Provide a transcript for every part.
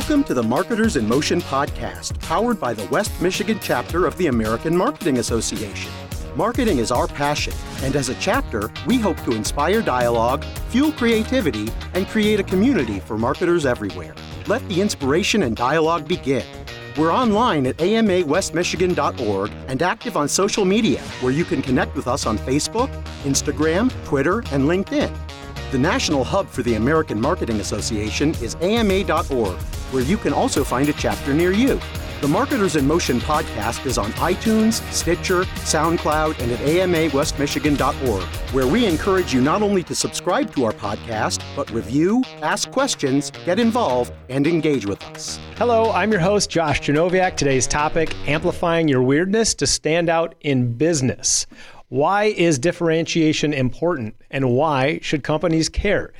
Welcome to the Marketers in Motion podcast, powered by the West Michigan chapter of the American Marketing Association. Marketing is our passion, and as a chapter, we hope to inspire dialogue, fuel creativity, and create a community for marketers everywhere. Let the inspiration and dialogue begin. We're online at amawestmichigan.org and active on social media, where you can connect with us on Facebook, Instagram, Twitter, and LinkedIn. The national hub for the American Marketing Association is ama.org, where you can also find a chapter near you. The Marketers in Motion podcast is on iTunes, Stitcher, SoundCloud, and at amawestmichigan.org, where we encourage you not only to subscribe to our podcast, but review, ask questions, get involved, and engage with us. Hello, I'm your host, Josh Janowiak. Today's topic amplifying your weirdness to stand out in business. Why is differentiation important and why should companies care?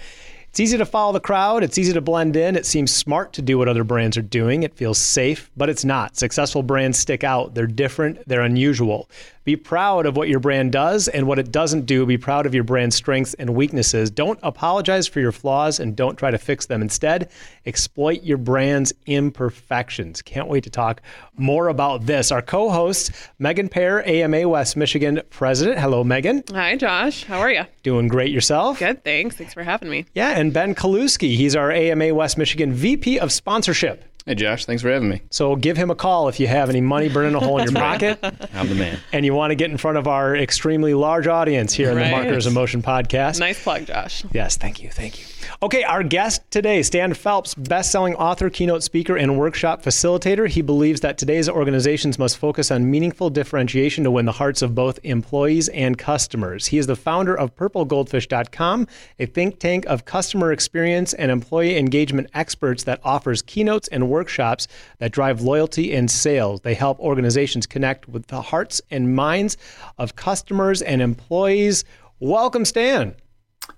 It's easy to follow the crowd. It's easy to blend in. It seems smart to do what other brands are doing. It feels safe, but it's not. Successful brands stick out. They're different, they're unusual. Be proud of what your brand does and what it doesn't do. Be proud of your brand's strengths and weaknesses. Don't apologize for your flaws and don't try to fix them. Instead, exploit your brand's imperfections. Can't wait to talk more about this. Our co host, Megan Pear, AMA West Michigan president. Hello, Megan. Hi, Josh. How are you? Doing great yourself. Good, thanks. Thanks for having me. Yeah, and Ben Kaluski. He's our AMA West Michigan VP of Sponsorship. Hey, Josh, thanks for having me. So give him a call if you have any money burning a hole in your pocket. I'm the man. And you want to get in front of our extremely large audience here in the Markers Marketers in Motion podcast. Nice plug, Josh. Yes, thank you, thank you. Okay, our guest today, Stan Phelps, best-selling author, keynote speaker, and workshop facilitator. He believes that today's organizations must focus on meaningful differentiation to win the hearts of both employees and customers. He is the founder of PurpleGoldfish.com, a think tank of customer experience and employee engagement experts that offers keynotes and workshops that drive loyalty and sales. They help organizations connect with the hearts and minds of customers and employees. Welcome, Stan.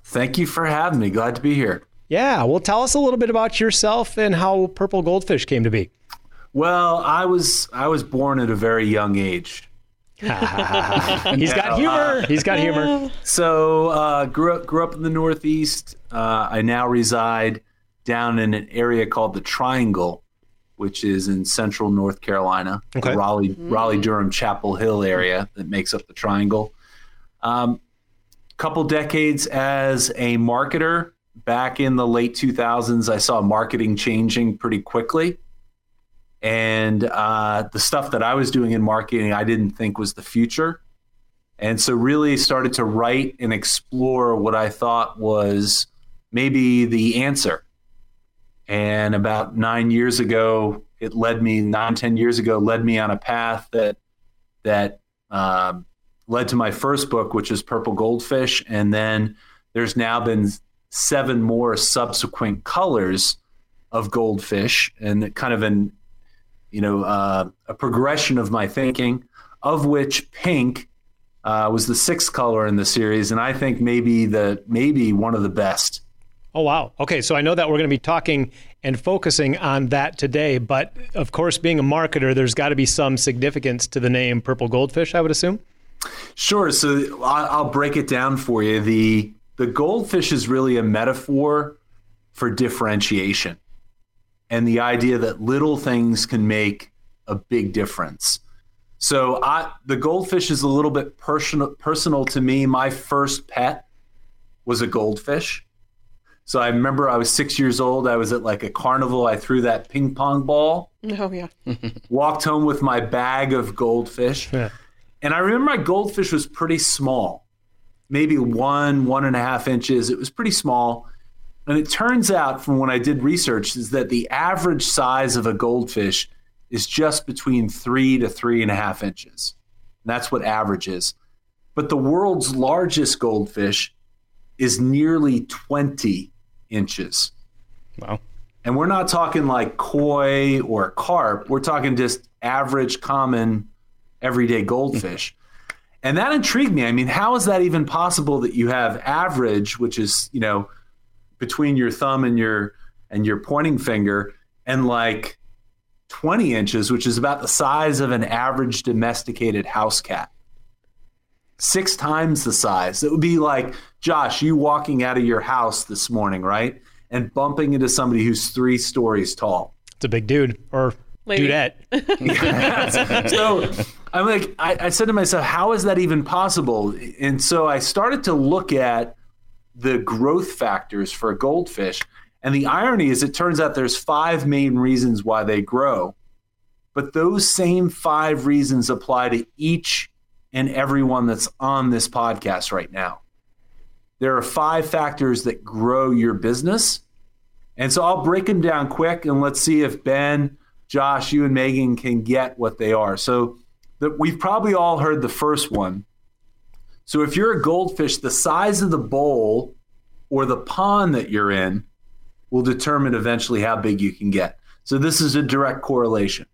Thank you for having me. Glad to be here. Yeah, well, tell us a little bit about yourself and how Purple Goldfish came to be. Well, I was I was born at a very young age. He's got humor. He's got humor. So uh, grew up grew up in the Northeast. Uh, I now reside down in an area called the Triangle, which is in central North Carolina, the Okay. Raleigh Raleigh Durham Chapel Hill area that makes up the Triangle. Um, couple decades as a marketer. Back in the late 2000s, I saw marketing changing pretty quickly. And uh, the stuff that I was doing in marketing, I didn't think was the future. And so, really started to write and explore what I thought was maybe the answer. And about nine years ago, it led me, nine ten years ago, led me on a path that, that, um, led to my first book, which is Purple Goldfish. And then there's now been seven more subsequent colors of goldfish and kind of an, you know, uh, a progression of my thinking, of which pink uh, was the sixth color in the series. And I think maybe the, maybe one of the best. Oh, wow. Okay, so I know that we're going to be talking and focusing on that today, but of course, being a marketer, there's got to be some significance to the name Purple Goldfish, I would assume. Sure. So I- I'll break it down for you. The the goldfish is really a metaphor for differentiation, and the idea that little things can make a big difference. So I the goldfish is a little bit personal personal to me. My first pet was a goldfish. So I remember I was six years old. I was at like a carnival. I threw that ping pong ball Oh, yeah. walked home with my bag of goldfish. Yeah. And I remember my goldfish was pretty small, maybe one, one and a half inches. It was pretty small. And it turns out from when I did research is that the average size of a goldfish is just between three to three and a half inches. And that's what average is. But the world's largest goldfish is nearly 20 inches. Wow. And we're not talking like koi or carp. We're talking just average, common, everyday goldfish. And that intrigued me. I mean, how is that even possible that you have average, which is, you know, between your thumb and your and your pointing finger, and like 20 inches, which is about the size of an average domesticated house cat. Six times the size. It would be like, Josh, you walking out of your house this morning, right? And bumping into somebody who's three stories tall. It's a big dude or Lady. dudette. so I'm like, I, I said to myself, how is that even possible? And so I started to look at the growth factors for a goldfish. And the irony is, it turns out there's five main reasons why they grow. But those same five reasons apply to each and everyone that's on this podcast right now. There are five factors that grow your business. And so I'll break them down quick and let's see if Ben, Josh, you and Megan can get what they are. So the, we've probably all heard the first one. So if you're a goldfish, the size of the bowl or the pond that you're in will determine eventually how big you can get. So this is a direct correlation.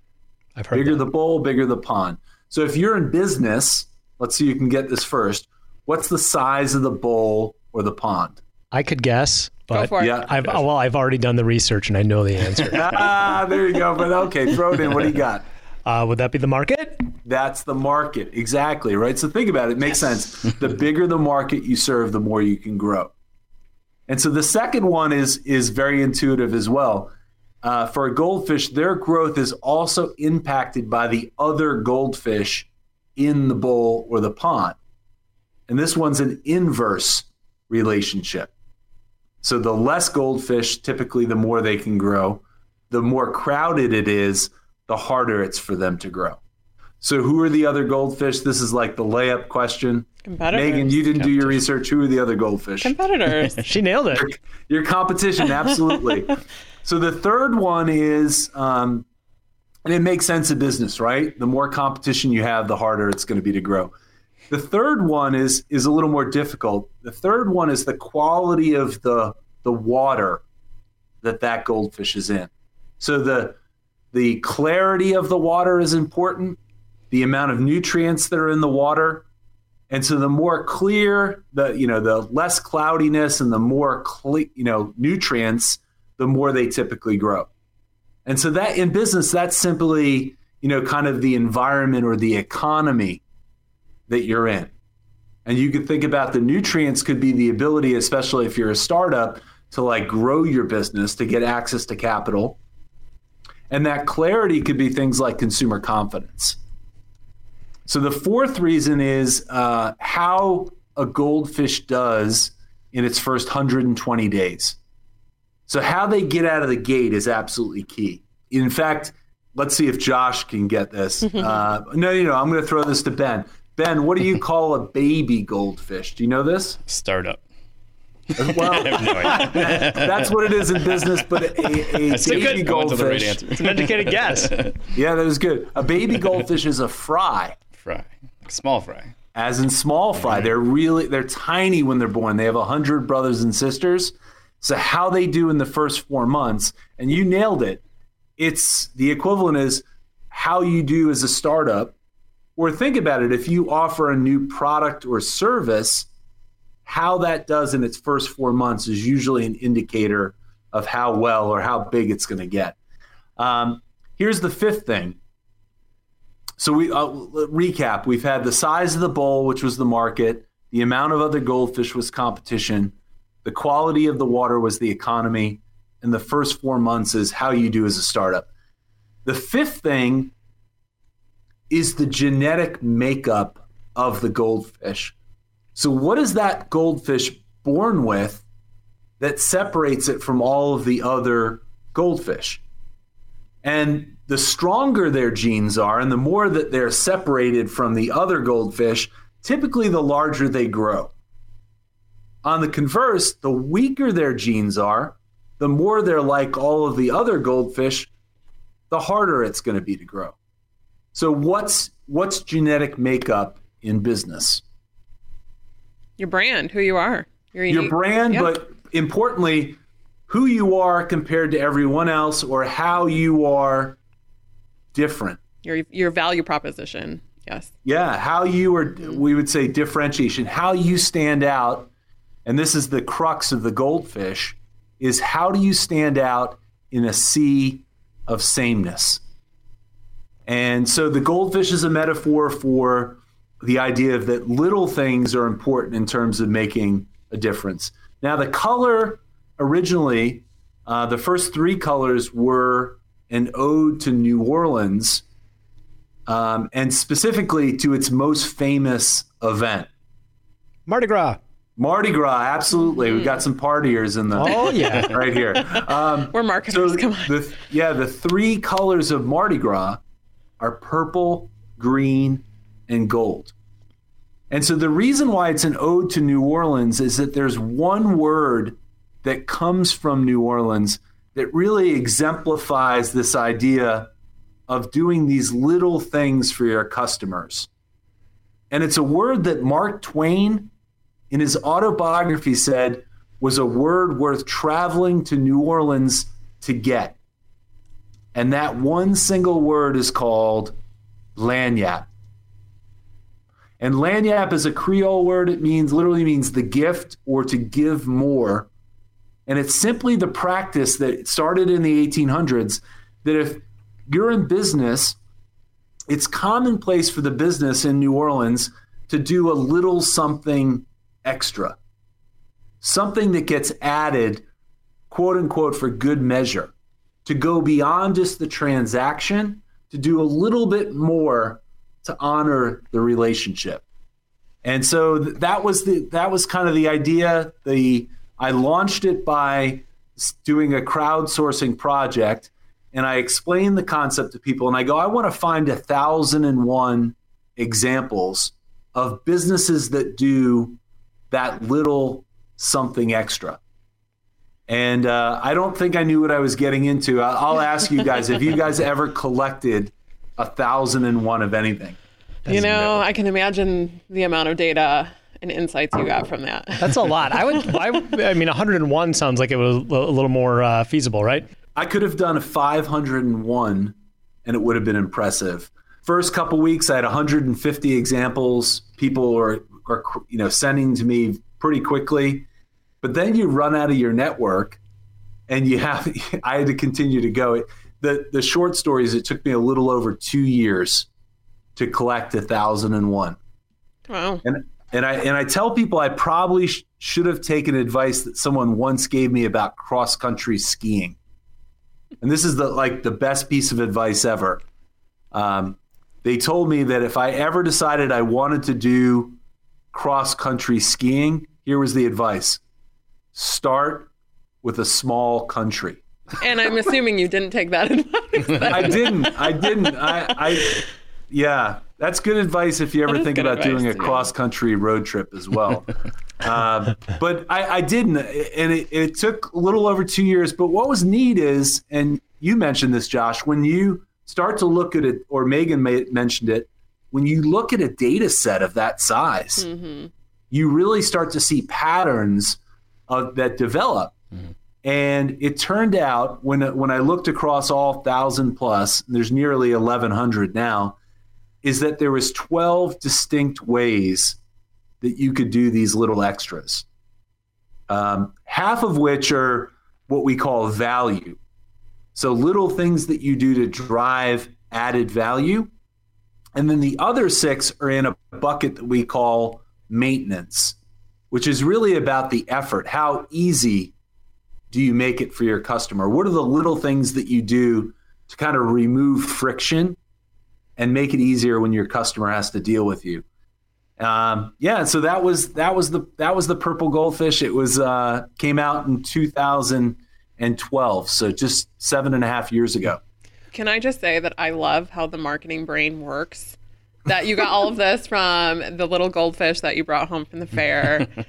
I've heard Bigger that. the bowl, bigger the pond. So if you're in business, let's see you can get this first. What's the size of the bowl or the pond? I could guess, Go but for it. Yeah. I've well, I've already done the research and I know the answer. ah, there you go. But okay, throw it in. What do you got? Uh, would that be the market? That's the market. Exactly, right? So think about it. It makes sense. The bigger the market you serve, the more you can grow. And so the second one is is very intuitive as well. Uh, for a goldfish, their growth is also impacted by the other goldfish in the bowl or the pond. And this one's an inverse relationship. So the less goldfish, typically the more they can grow. The more crowded it is, the harder it's for them to grow. So who are the other goldfish? This is like the layup question. Competitors. Megan, you didn't do your research. Who are the other goldfish? Competitors. She nailed it. Your competition, absolutely. so the third one is, um, and it makes sense in business, right? The more competition you have, the harder it's going to be to grow. The third one is is a little more difficult. The third one is the quality of the the water that that goldfish is in. So the the clarity of the water is important. The amount of nutrients that are in the water, and so the more clear, the you know, the less cloudiness and the more cle- you know nutrients, the more they typically grow. And so that in business, that's simply you know kind of the environment or the economy that you're in. And you could think about the nutrients could be the ability, especially if you're a startup, to like grow your business to get access to capital. And that clarity could be things like consumer confidence. So the fourth reason is uh, how a goldfish does in its first 120 days. So how they get out of the gate is absolutely key. In fact, let's see if Josh can get this. Uh, no, you know, I'm going to throw this to Ben. Ben, what do you call a baby goldfish? Do you know this? Startup. Well, no that's what it is in business, but a, a baby to right goldfish—it's an educated guess. Yeah, that was good. A baby goldfish is a fry. Fry. Small fry. as in small fry. Mm-hmm. They're really they're tiny when they're born. They have a hundred brothers and sisters. So how they do in the first four months, and you nailed it. It's the equivalent is how you do as a startup. Or think about it: if you offer a new product or service, how that does in its first four months is usually an indicator of how well or how big it's going to get. Um, here's the fifth thing. So we uh, recap. We've had the size of the bowl, which was the market. The amount of other goldfish was competition. The quality of the water was the economy. And the first four months is how you do as a startup. The fifth thing is the genetic makeup of the goldfish. So, what is that goldfish born with that separates it from all of the other goldfish? And the stronger their genes are, and the more that they're separated from the other goldfish, typically the larger they grow. On the converse, the weaker their genes are, the more they're like all of the other goldfish, the harder it's going to be to grow. So what's what's genetic makeup in business? Your brand, who you are. Your, Your brand, but importantly, who you are compared to everyone else or how you are different. your your value proposition. Yes. Yeah, how you are, we would say differentiation, how you stand out, and this is the crux of the goldfish, is how do you stand out in a sea of sameness? And so the goldfish is a metaphor for the idea of that little things are important in terms of making a difference. Now, the color originally, uh, the first three colors were an ode to New Orleans um, and specifically to its most famous event. Mardi Gras. Mardi Gras, absolutely. We've got some partiers in the Oh, yeah. right here. Um, We're marketers. so Come on. the yeah, the three colors of Mardi Gras are purple, green, and gold. And so the reason why it's an ode to New Orleans is that there's one word that comes from New Orleans that really exemplifies this idea of doing these little things for your customers. And it's a word that Mark Twain in his autobiography said was a word worth traveling to New Orleans to get. And that one single word is called lagniappe. And lagniappe is a Creole word. It means literally means the gift or to give more. And it's simply the practice that started in the 1800s that if you're in business, it's commonplace for the business in New Orleans to do a little something extra, something that gets added, quote unquote, for good measure, to go beyond just the transaction, to do a little bit more to honor the relationship. And so th- that was the that was kind of the idea. The I launched it by doing a crowdsourcing project, and I explained the concept to people. And I go, I want to find a thousand and one examples of businesses that do that little something extra. And uh, I don't think I knew what I was getting into. I'll ask you guys: Have you guys ever collected a thousand and one of anything? you know, I can imagine the amount of data and insights you got from that. That's a lot. I would, I, would- I mean, 101 sounds like it was a little more uh, feasible, right? I could have done a 501 and it would have been impressive. First couple weeks, I had 150 examples. People are, are you know sending to me pretty quickly, but then you run out of your network, and you have. I had to continue to go. The the short stories. It took me a little over two years to collect a thousand and one. Wow. And and I and I tell people I probably sh- should have taken advice that someone once gave me about cross country skiing. And this is the like the best piece of advice ever. Um, they told me that if I ever decided I wanted to do cross country skiing, here was the advice: start with a small country. And I'm assuming you didn't take that advice. I didn't. I didn't. I, I yeah, that's good advice if you ever That is think good about doing a cross country road trip as well. um, but I, I didn't, and it, it took a little over two years. But what was neat is, and you mentioned this, Josh, when you start to look at it, or Megan may, mentioned it, when you look at a data set of that size, you really start to see patterns of, that develop. And it turned out when when I looked across all thousand plus, there's nearly 1,100 now, is that there was 12 distinct ways that you could do these little extras. Um, half of which are what we call value. So little things that you do to drive added value. And then the other six are in a bucket that we call maintenance, which is really about the effort. How easy do you make it for your customer? What are the little things that you do to kind of remove friction and make it easier when your customer has to deal with you? Um, yeah, so that was that was the that was the purple goldfish. It was uh, came out in 2012, so just seven and a half years ago. Can I just say that I love how the marketing brain works? That you got all of this from the little goldfish that you brought home from the fair.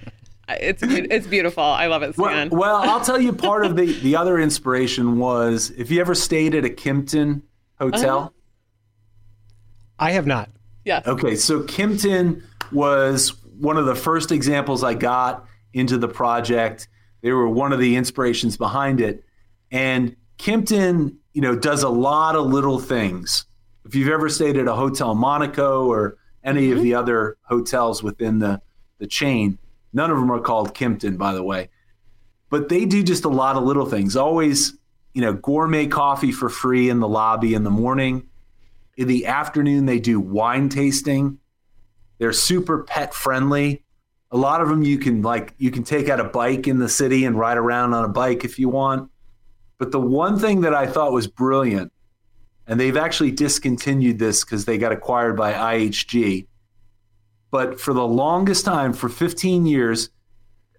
It's it's beautiful. I love it, Well, Stan. well, I'll tell you part of the the other inspiration was if you ever stayed at a Kimpton hotel. Uh-huh. I have not. yes. Okay, so Kimpton was one of the first examples I got into the project. They were one of the inspirations behind it. And Kimpton, you know, does a lot of little things. If you've ever stayed at a Hotel Monaco or any of mm-hmm. the other hotels within the, the chain, none of them are called Kimpton, by the way. But they do just a lot of little things. Always, you know, gourmet coffee for free in the lobby in the morning. In the afternoon, they do wine tasting. They're super pet friendly. A lot of them you can like you can take out a bike in the city and ride around on a bike if you want. But the one thing that I thought was brilliant, and they've actually discontinued this because they got acquired by IHG. But for the longest time, for 15 years,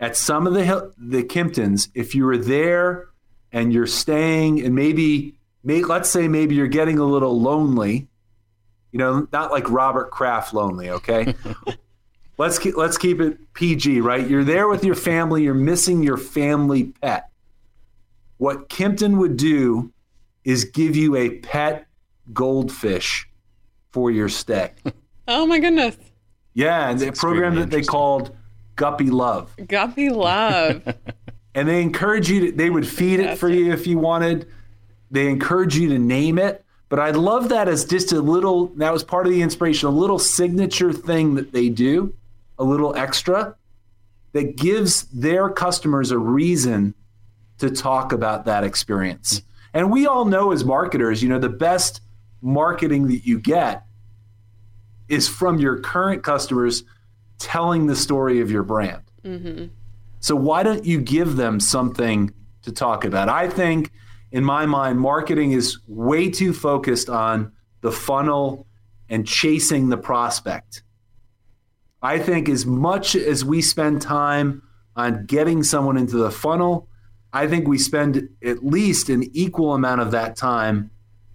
at some of the the Kimptons, if you were there and you're staying, and maybe, may, let's say maybe you're getting a little lonely, you know, not like Robert Kraft lonely, okay? let's keep, let's keep it PG, right? You're there with your family, you're missing your family pet. What Kimpton would do is give you a pet goldfish for your stay. Oh my goodness. Yeah, and the program that they called Guppy Love. Guppy Love. and they encourage you to, they would feed it for you if you wanted. They encourage you to name it. But I love that as just a little, that was part of the inspiration, a little signature thing that they do, a little extra that gives their customers a reason to talk about that experience. And we all know as marketers, you know, the best marketing that you get is from your current customers telling the story of your brand. Mm-hmm. So why don't you give them something to talk about? I think, in my mind, marketing is way too focused on the funnel and chasing the prospect. I think as much as we spend time on getting someone into the funnel, I think we spend at least an equal amount of that time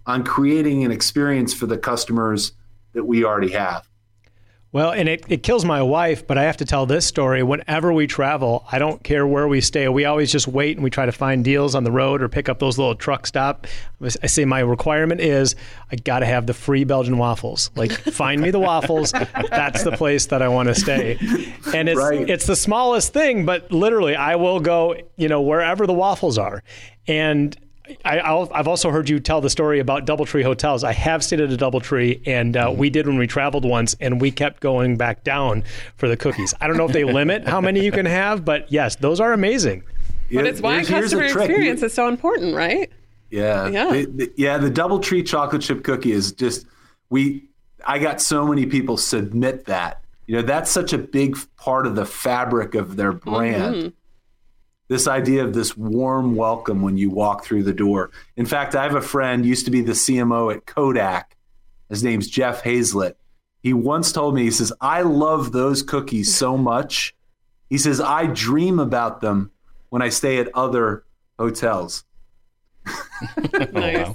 on creating an experience for the customers that we already have. Well, and it, it kills my wife, but I have to tell this story. Whenever we travel, I don't care where we stay. We always just wait and we try to find deals on the road or pick up those little truck stop. I say my requirement is I got to have the free Belgian waffles. Like, find me the waffles. That's the place that I want to stay. And it's right. it's the smallest thing, but literally, I will go, you know, wherever the waffles are. And I, have also heard you tell the story about DoubleTree hotels. I have stayed at a DoubleTree, and uh, we did when we traveled once, and we kept going back down for the cookies. I don't know if they limit how many you can have, but yes, those are amazing. But it's why customer experience is so important, right? Yeah, yeah, the, the, yeah. The DoubleTree chocolate chip cookie is just we. I got so many people submit that. You know, that's such a big part of the fabric of their brand. Mm-hmm this idea of this warm welcome when you walk through the door. In fact, I have a friend used to be the CMO at Kodak. His name's Jeff Hayzlett. He once told me, he says, I love those cookies so much. He says, I dream about them when I stay at other hotels. nice.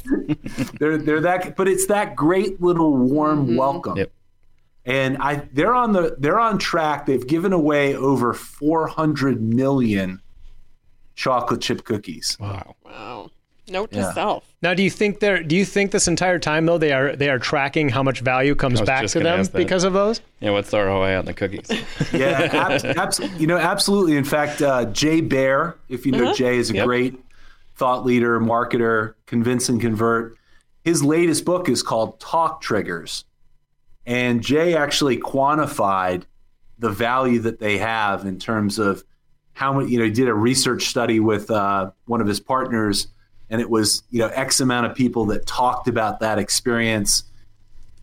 they're they're that but it's that great little warm mm-hmm. welcome. Yep. And I they're on the they're on track. They've given away over 400 million chocolate chip cookies. Wow. Wow. Note to yeah. self. Now, do you think they're? Do you think this entire time though they are they are tracking how much value comes back to them because of those? Yeah, what's the ROI on the cookies? yeah, ab- abs- you know, absolutely. In fact, uh, Jay Baer, if you know uh-huh. Jay, is a yep. great thought leader, marketer, convince and convert. His latest book is called Talk Triggers, and Jay actually quantified the value that they have in terms of how many, you know, he did a research study with uh, one of his partners, and it was, you know, X amount of people that talked about that experience.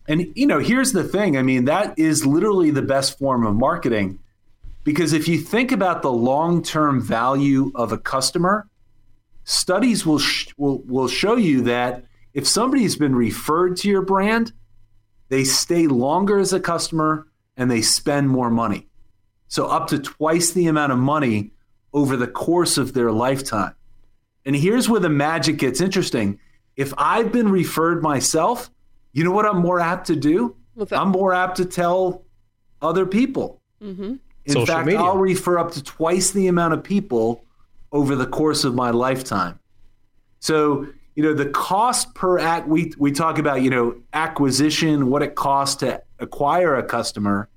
And, you know, here's the thing I mean, that is literally the best form of marketing because if you think about the long term value of a customer, studies will, sh- will, will show you that if somebody's been referred to your brand, they stay longer as a customer and they spend more money. So up to twice the amount of money over the course of their lifetime. And here's where the magic gets interesting. If I've been referred myself, you know what I'm more apt to do? I'm more apt to tell other people. Mm-hmm. In Social fact, media. I'll refer up to twice the amount of people over the course of my lifetime. So, you know, the cost per act, we, we talk about, you know, acquisition, what it costs to acquire a customer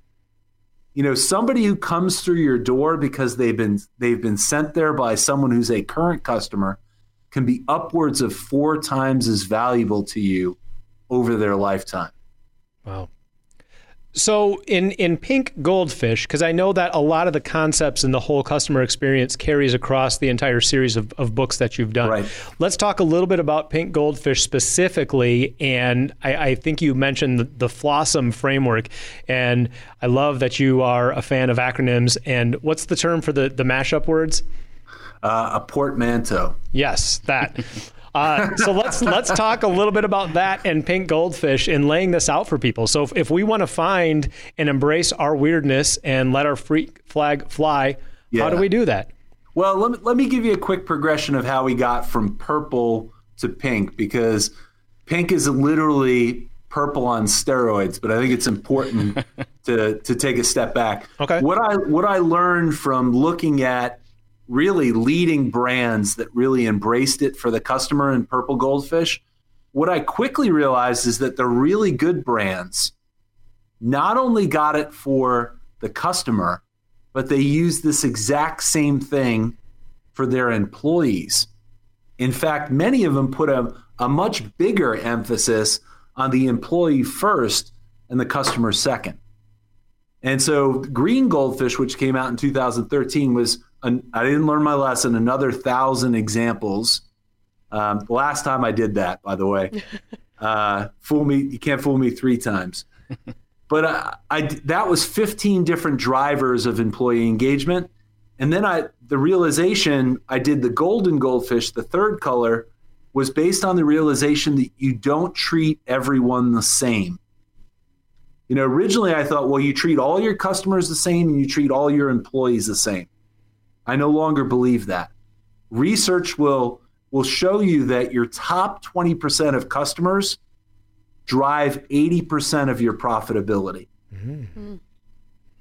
you know somebody who comes through your door because they've been they've been sent there by someone who's a current customer can be upwards of four times as valuable to you over their lifetime. Wow so in in Pink Goldfish, because I know that a lot of the concepts and the whole customer experience carries across the entire series of, of books that you've done. Right. Let's talk a little bit about Pink Goldfish specifically. And I, I think you mentioned the, the Flawsom framework. And I love that you are a fan of acronyms. And what's the term for the, the mashup words? uh, a portmanteau. Yes, that. Uh, so let's let's talk a little bit about that and pink goldfish and laying this out for people. So if, if we want to find and embrace our weirdness and let our freak flag fly, Yeah. how do we do that? Well, let me, let me give you a quick progression of how we got from purple to pink because pink is literally purple on steroids, but I think it's important to to take a step back. Okay. What I what I learned from looking at really leading brands that really embraced it for the customer in purple goldfish, what I quickly realized is that the really good brands not only got it for the customer, but they used this exact same thing for their employees. In fact, many of them put a, a much bigger emphasis on the employee first and the customer second. And so, Green Goldfish, which came out in 2013, was an, I didn't learn my lesson. Another thousand examples. Um, the last time I did that, by the way, uh, fool me. You can't fool me three times. But I, I that was 15 different drivers of employee engagement, and then I the realization I did the golden goldfish, the third color, was based on the realization that you don't treat everyone the same. You know, originally I thought, well, you treat all your customers the same and you treat all your employees the same. I no longer believe that. Research will will show you that your top 20% of customers drive 80% of your profitability. Mm-hmm.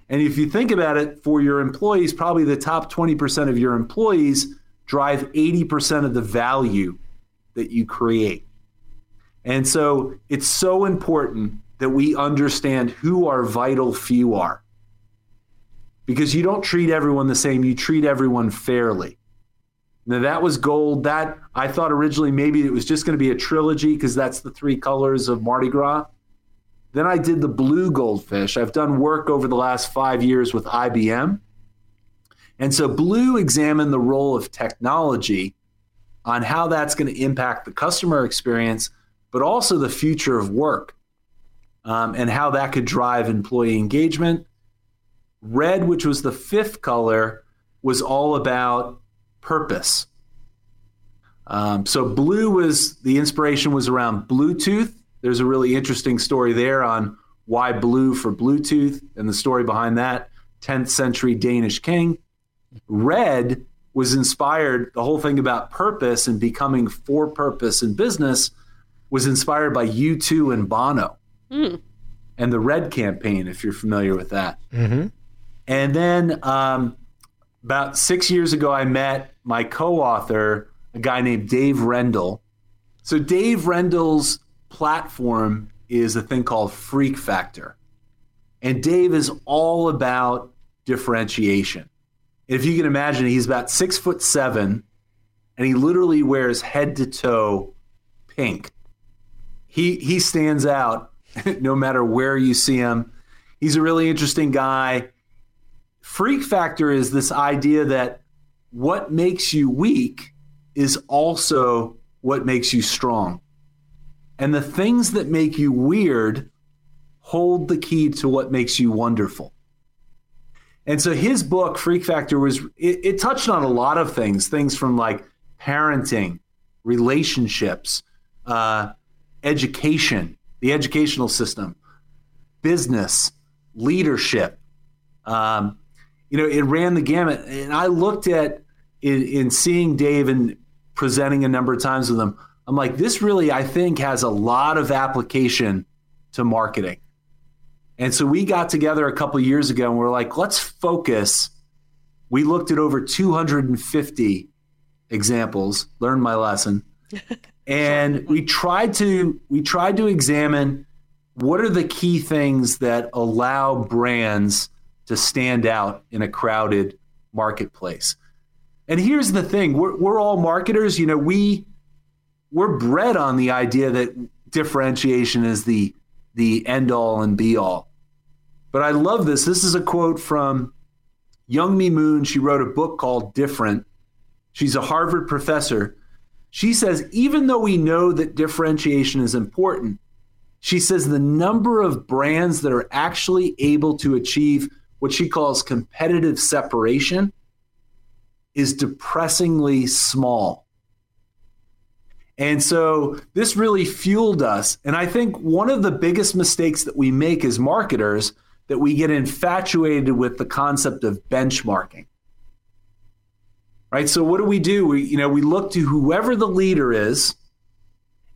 And if you think about it, for your employees, probably the top 20% of your employees drive 80% of the value that you create. And so it's so important that we understand who our vital few are. Because you don't treat everyone the same, you treat everyone fairly. Now that was gold. That I thought originally maybe it was just going to be a trilogy because that's the three colors of Mardi Gras. Then I did the blue goldfish. I've done work over the last five years with IBM. And so blue examined the role of technology on how that's going to impact the customer experience, but also the future of work um, and how that could drive employee engagement. Red, which was the fifth color, was all about purpose. Um, so blue was the inspiration was around Bluetooth. There's a really interesting story there on why blue for Bluetooth and the story behind that. 10th century Danish king. Red was inspired, the whole thing about purpose and becoming for purpose in business was inspired by U2 and Bono and the Red campaign, if you're familiar with that. And then um, about six years ago, I met my co author, a guy named Dave Rendall. So, Dave Rendall's platform is a thing called Freak Factor. And Dave is all about differentiation. If you can imagine, he's about six foot seven, and he literally wears head to toe pink. He he stands out no matter where you see him. He's a really interesting guy. Freak factor is this idea that what makes you weak is also what makes you strong. And the things that make you weird hold the key to what makes you wonderful. And so his book, Freak Factor, was it, it touched on a lot of things, things from like parenting, relationships, uh, education, the educational system, business, leadership. Um, you know, it ran the gamut. And I looked at in, in seeing Dave and presenting a number of times with him. I'm like, this really, I think, has a lot of application to marketing. And so we got together a couple years ago and we're like, let's focus. We looked at over 250 examples, learned my lesson. and we tried to we tried to examine what are the key things that allow brands to stand out in a crowded marketplace. And here's the thing, we're, we're all marketers, you know, we we're bred on the idea that differentiation is the the end all and be all. But I love this. This is a quote from Young Youngme Moon. She wrote a book called Different. She's a Harvard professor. She says, even though we know that differentiation is important, she says the number of brands that are actually able to achieve what she calls competitive separation is depressingly small. And so this really fueled us. And I think one of the biggest mistakes that we make as marketers that we get infatuated with the concept of benchmarking. Right? So what do we do? We you know, we look to whoever the leader is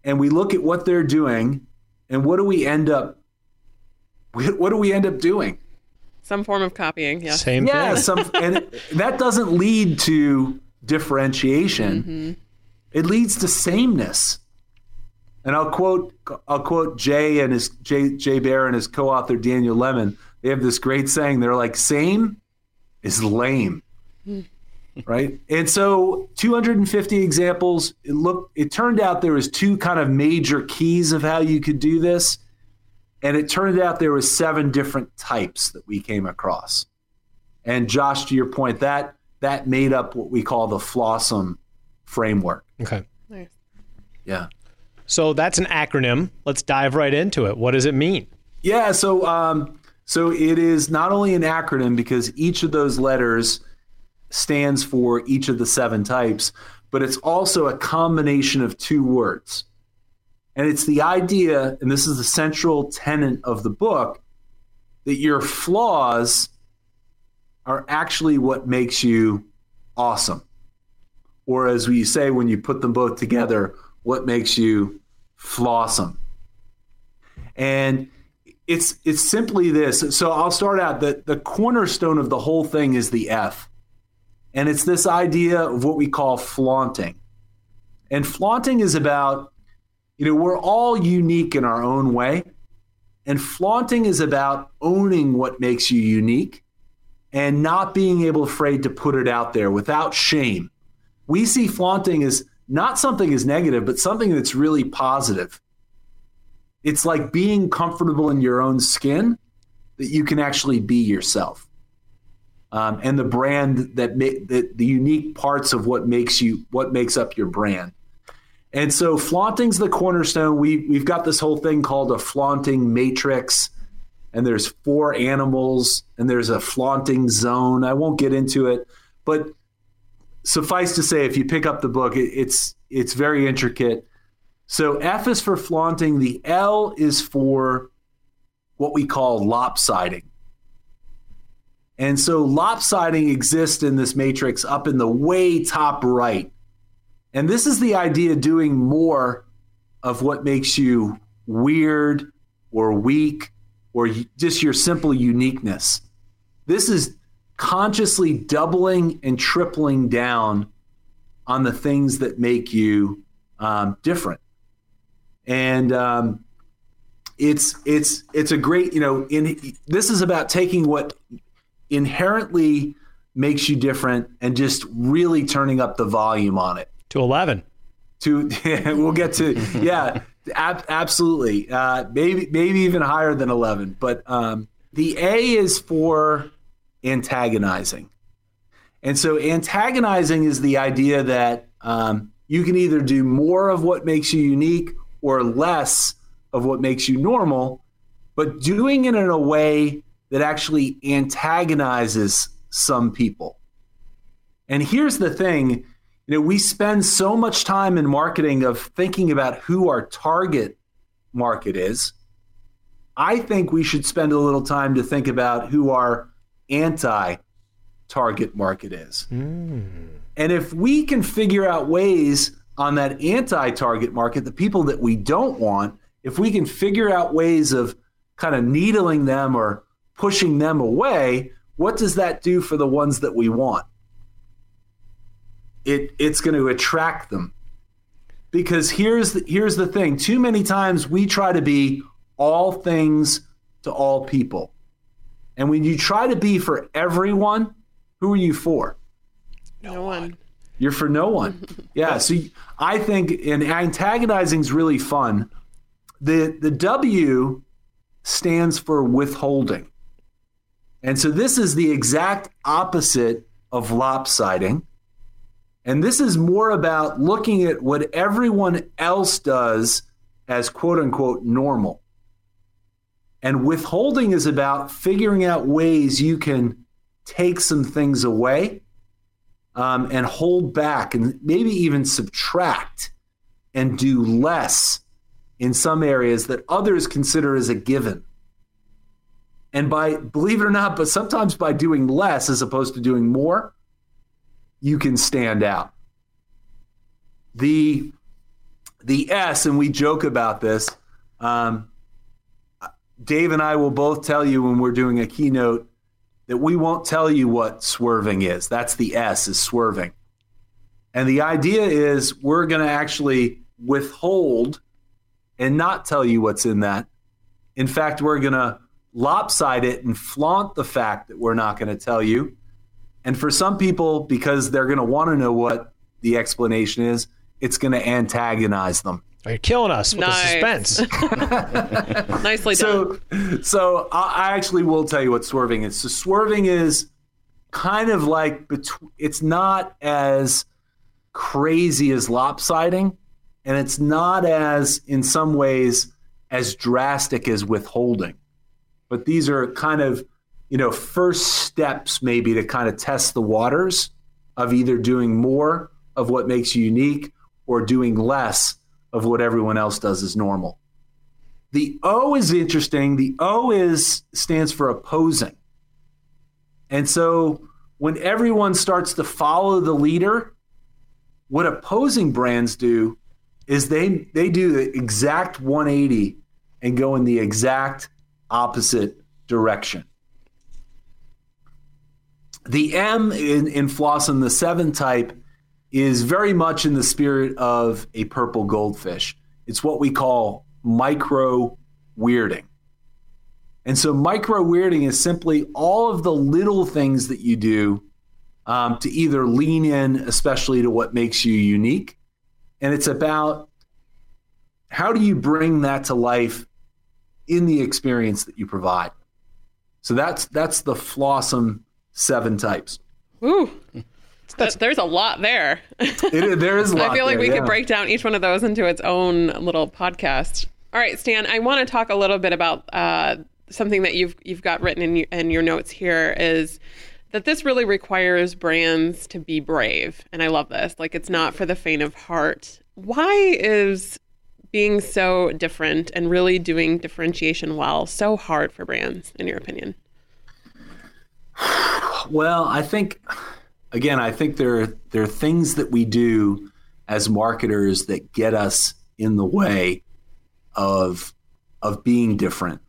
and we look at what they're doing and what do we end up what do we end up doing? Some form of copying, yeah. Same yeah, thing. some, and it, that doesn't lead to differentiation. Mm-hmm. It leads to sameness. And I'll quote I'll quote Jay and his Jay Jay Baer and his co-author Daniel Lemin. They have this great saying. They're like, "Same is lame." right? And so 250 examples. It looked it turned out there was two kind of major keys of how you could do this. And it turned out there was seven different types that we came across. And Josh, to your point, that that made up what we call the Flawsom framework. Okay. Nice. Yeah. So that's an acronym. Let's dive right into it. What does it mean? Yeah. So um, so it is not only an acronym because each of those letters stands for each of the seven types, but it's also a combination of two words. And it's the idea, and this is the central tenet of the book, that your flaws are actually what makes you awesome. Or as we say when you put them both together, what makes you flawsome. And it's it's simply this. So I'll start out that the cornerstone of the whole thing is the F. And it's this idea of what we call flaunting. And flaunting is about, you know, we're all unique in our own way. And flaunting is about owning what makes you unique and not being able afraid to put it out there without shame. We see flaunting as not something as negative, but something that's really positive. It's like being comfortable in your own skin that you can actually be yourself. Um, and the brand that, ma- that the unique parts of what makes you what makes up your brand. And so flaunting's the cornerstone. We we've got this whole thing called a flaunting matrix, and there's four animals, and there's a flaunting zone. I won't get into it, but suffice to say, if you pick up the book, it, it's it's very intricate. So F is for flaunting. The L is for what we call lopsiding. And so lopsiding exists in this matrix up in the way top right. And this is the idea doing more of what makes you weird or weak or just your simple uniqueness. This is consciously doubling and tripling down on the things that make you um, different. And um, it's it's it's a great you know in this is about taking what inherently makes you different and just really turning up the volume on it To 11. to we'll get to yeah ab- absolutely. Uh, maybe maybe even higher than 11 but um, the a is for antagonizing. And so antagonizing is the idea that um, you can either do more of what makes you unique or less of what makes you normal but doing it in a way that actually antagonizes some people. And here's the thing you know we spend so much time in marketing of thinking about who our target market is. I think we should spend a little time to think about who our anti target market is. Hmm. And if we can figure out ways on that anti target market the people that we don't want if we can figure out ways of kind of needling them or pushing them away what does that do for the ones that we want it it's going to attract them. Because here's the, here's the thing. Too many times we try to be all things to all people. And when you try to be for everyone who are you for? No, one. you're for no one. Yeah so i think and antagonizing is really fun. The the w stands for withholding. And so this is the exact opposite of lopsiding and this is more about looking at what everyone else does as quote unquote normal. And withholding is about figuring out ways you can take some things away um, and hold back and maybe even subtract and do less in some areas that others consider as a given. And by, believe it or not, but sometimes by doing less as opposed to doing more, you can stand out. The, the S, and we joke about this, um, Dave and I will both tell you when we're doing a keynote that we won't tell you what swerving is. That's the S, is swerving. And the idea is we're going to actually withhold and not tell you what's in that. In fact, we're going to lopside it and flaunt the fact that we're not going to tell you. And for some people, because they're going to want to know what the explanation is, it's going to antagonize them. You're killing us with Nice. the suspense. Nicely done. So, so I I actually will tell you what swerving is. So swerving is kind of like between. It's not as crazy as lopsiding, and it's not as, in some ways, as drastic as withholding. But these are kind of, you know, first steps maybe to kind of test the waters of either doing more of what makes you unique or doing less of what everyone else does as normal. The O is interesting. The O is stands for opposing. And so when everyone starts to follow the leader, what opposing brands do is they they do the exact 180 and go in the exact opposite direction. The M in, in Flawsom, the seven type, is very much in the spirit of a purple goldfish. It's what we call micro weirding. And so, micro weirding is simply all of the little things that you do um, to either lean in, especially to what makes you unique. And it's about how do you bring that to life in the experience that you provide. So that's that's the Flawsom seven types. Ooh. Th- There's a lot there. It, there is a lot I feel like there, we yeah. could break down each one of those into its own little podcast. All right, Stan, I want to talk a little bit about uh, something that you've you've got written in your, in your notes here is that this really requires brands to be brave, and I love this. Like it's not for the faint of heart. Why is being so different and really doing differentiation well so hard for brands, in your opinion? Well, I think again, I think there there are things that we do as marketers that get us in the way of of being different.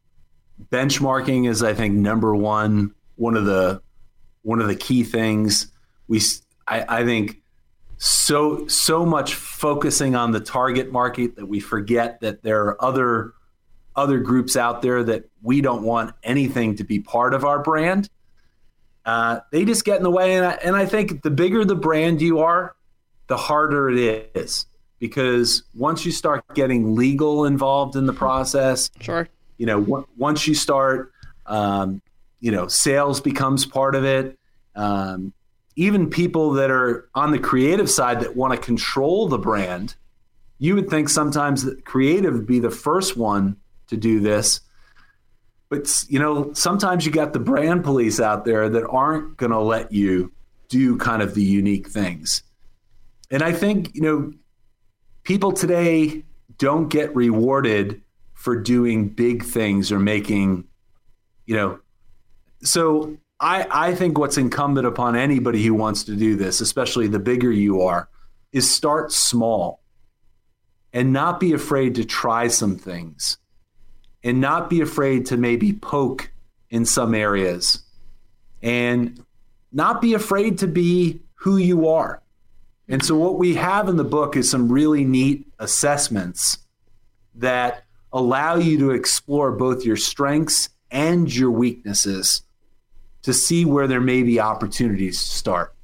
Benchmarking is, I think, number one. One of the one of the key things we I think so so much focusing on the target market that we forget that there are other other groups out there that we don't want anything to be part of our brand uh, they just get in the way. And I, and I think the bigger the brand you are, the harder it is because once you start getting legal involved in the process, Sure. you know, w- once you start, um, you know, sales becomes part of it. Um, even people that are on the creative side that want to control the brand, you would think sometimes that creative would be the first one to do this but you know sometimes you got the brand police out there that aren't going to let you do kind of the unique things. And i think you know people today don't get rewarded for doing big things or making you know. So i i think what's incumbent upon anybody who wants to do this especially the bigger you are is start small and not be afraid to try some things and not be afraid to maybe poke in some areas and not be afraid to be who you are. And so, what we have in the book is some really neat assessments that allow you to explore both your strengths and your weaknesses to see where there may be opportunities to start.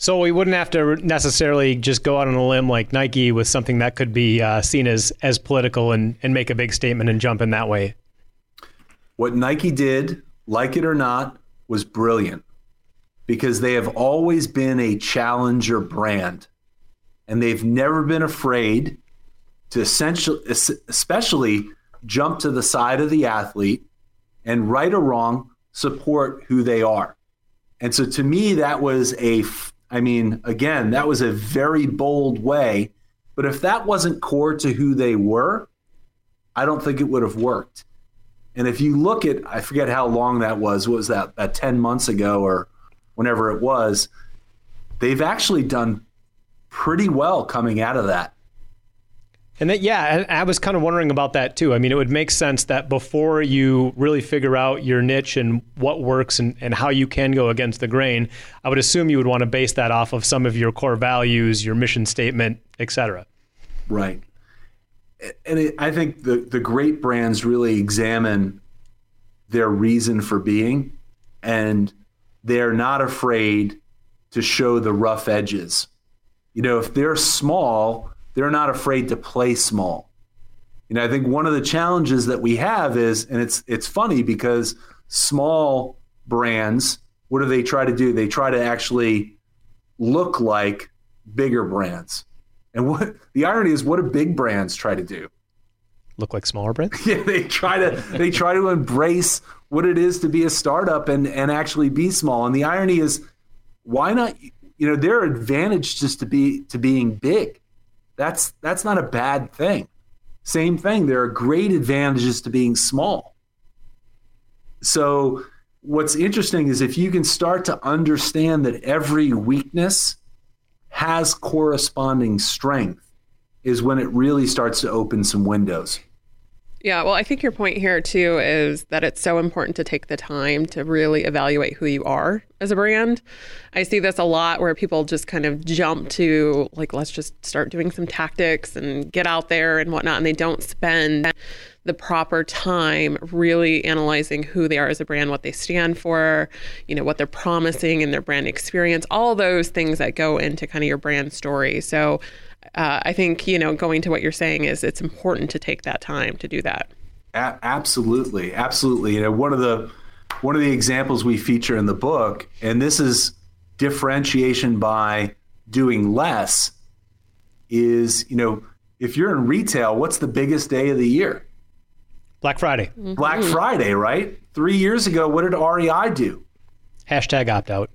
So we wouldn't have to necessarily just go out on a limb like Nike with something that could be uh, seen as as political and, and make a big statement and jump in that way. What Nike did, like it or not, was brilliant because they have always been a challenger brand and they've never been afraid to essentially, especially jump to the side of the athlete and right or wrong support who they are. And so to me, that was a, I mean, again, that was a very bold way. But if that wasn't core to who they were, I don't think it would have worked. And if you look at, I forget how long that was, what was that, that 10 months ago or whenever it was, they've actually done pretty well coming out of that. And that, yeah, I was kind of wondering about that too. I mean, it would make sense that before you really figure out your niche and what works and, and how you can go against the grain, I would assume you would want to base that off of some of your core values, your mission statement, et cetera. Right. And it, I think the, the great brands really examine their reason for being and they're not afraid to show the rough edges. You know, if they're small, they're not afraid to play small. You know, I think one of the challenges that we have is, and it's it's funny because small brands, what do they try to do? They try to actually look like bigger brands. And what the irony is, what do big brands try to do? Look like smaller brands? Yeah, they try to they try to embrace what it is to be a startup and and actually be small. And the irony is, why not? You know, there are advantages just to be to being big. That's that's not a bad thing. Same thing. There are great advantages to being small. So what's interesting is if you can start to understand that every weakness has corresponding strength is when it really starts to open some windows. Yeah, well, I think your point here too is that it's so important to take the time to really evaluate who you are as a brand. I see this a lot where people just kind of jump to, like, let's just start doing some tactics and get out there and whatnot, and they don't spend the proper time really analyzing who they are as a brand, what they stand for, you know, what they're promising in their brand experience, all those things that go into kind of your brand story. So, uh, I think you know going to what you're saying is it's important to take that time to do that. A- absolutely, absolutely. You know, one of the one of the examples we feature in the book, and this is differentiation by doing less, is you know if you're in retail, what's the biggest day of the year? Black Friday. Mm-hmm. Black Friday, right? Three years ago, what did REI do? Hashtag opt out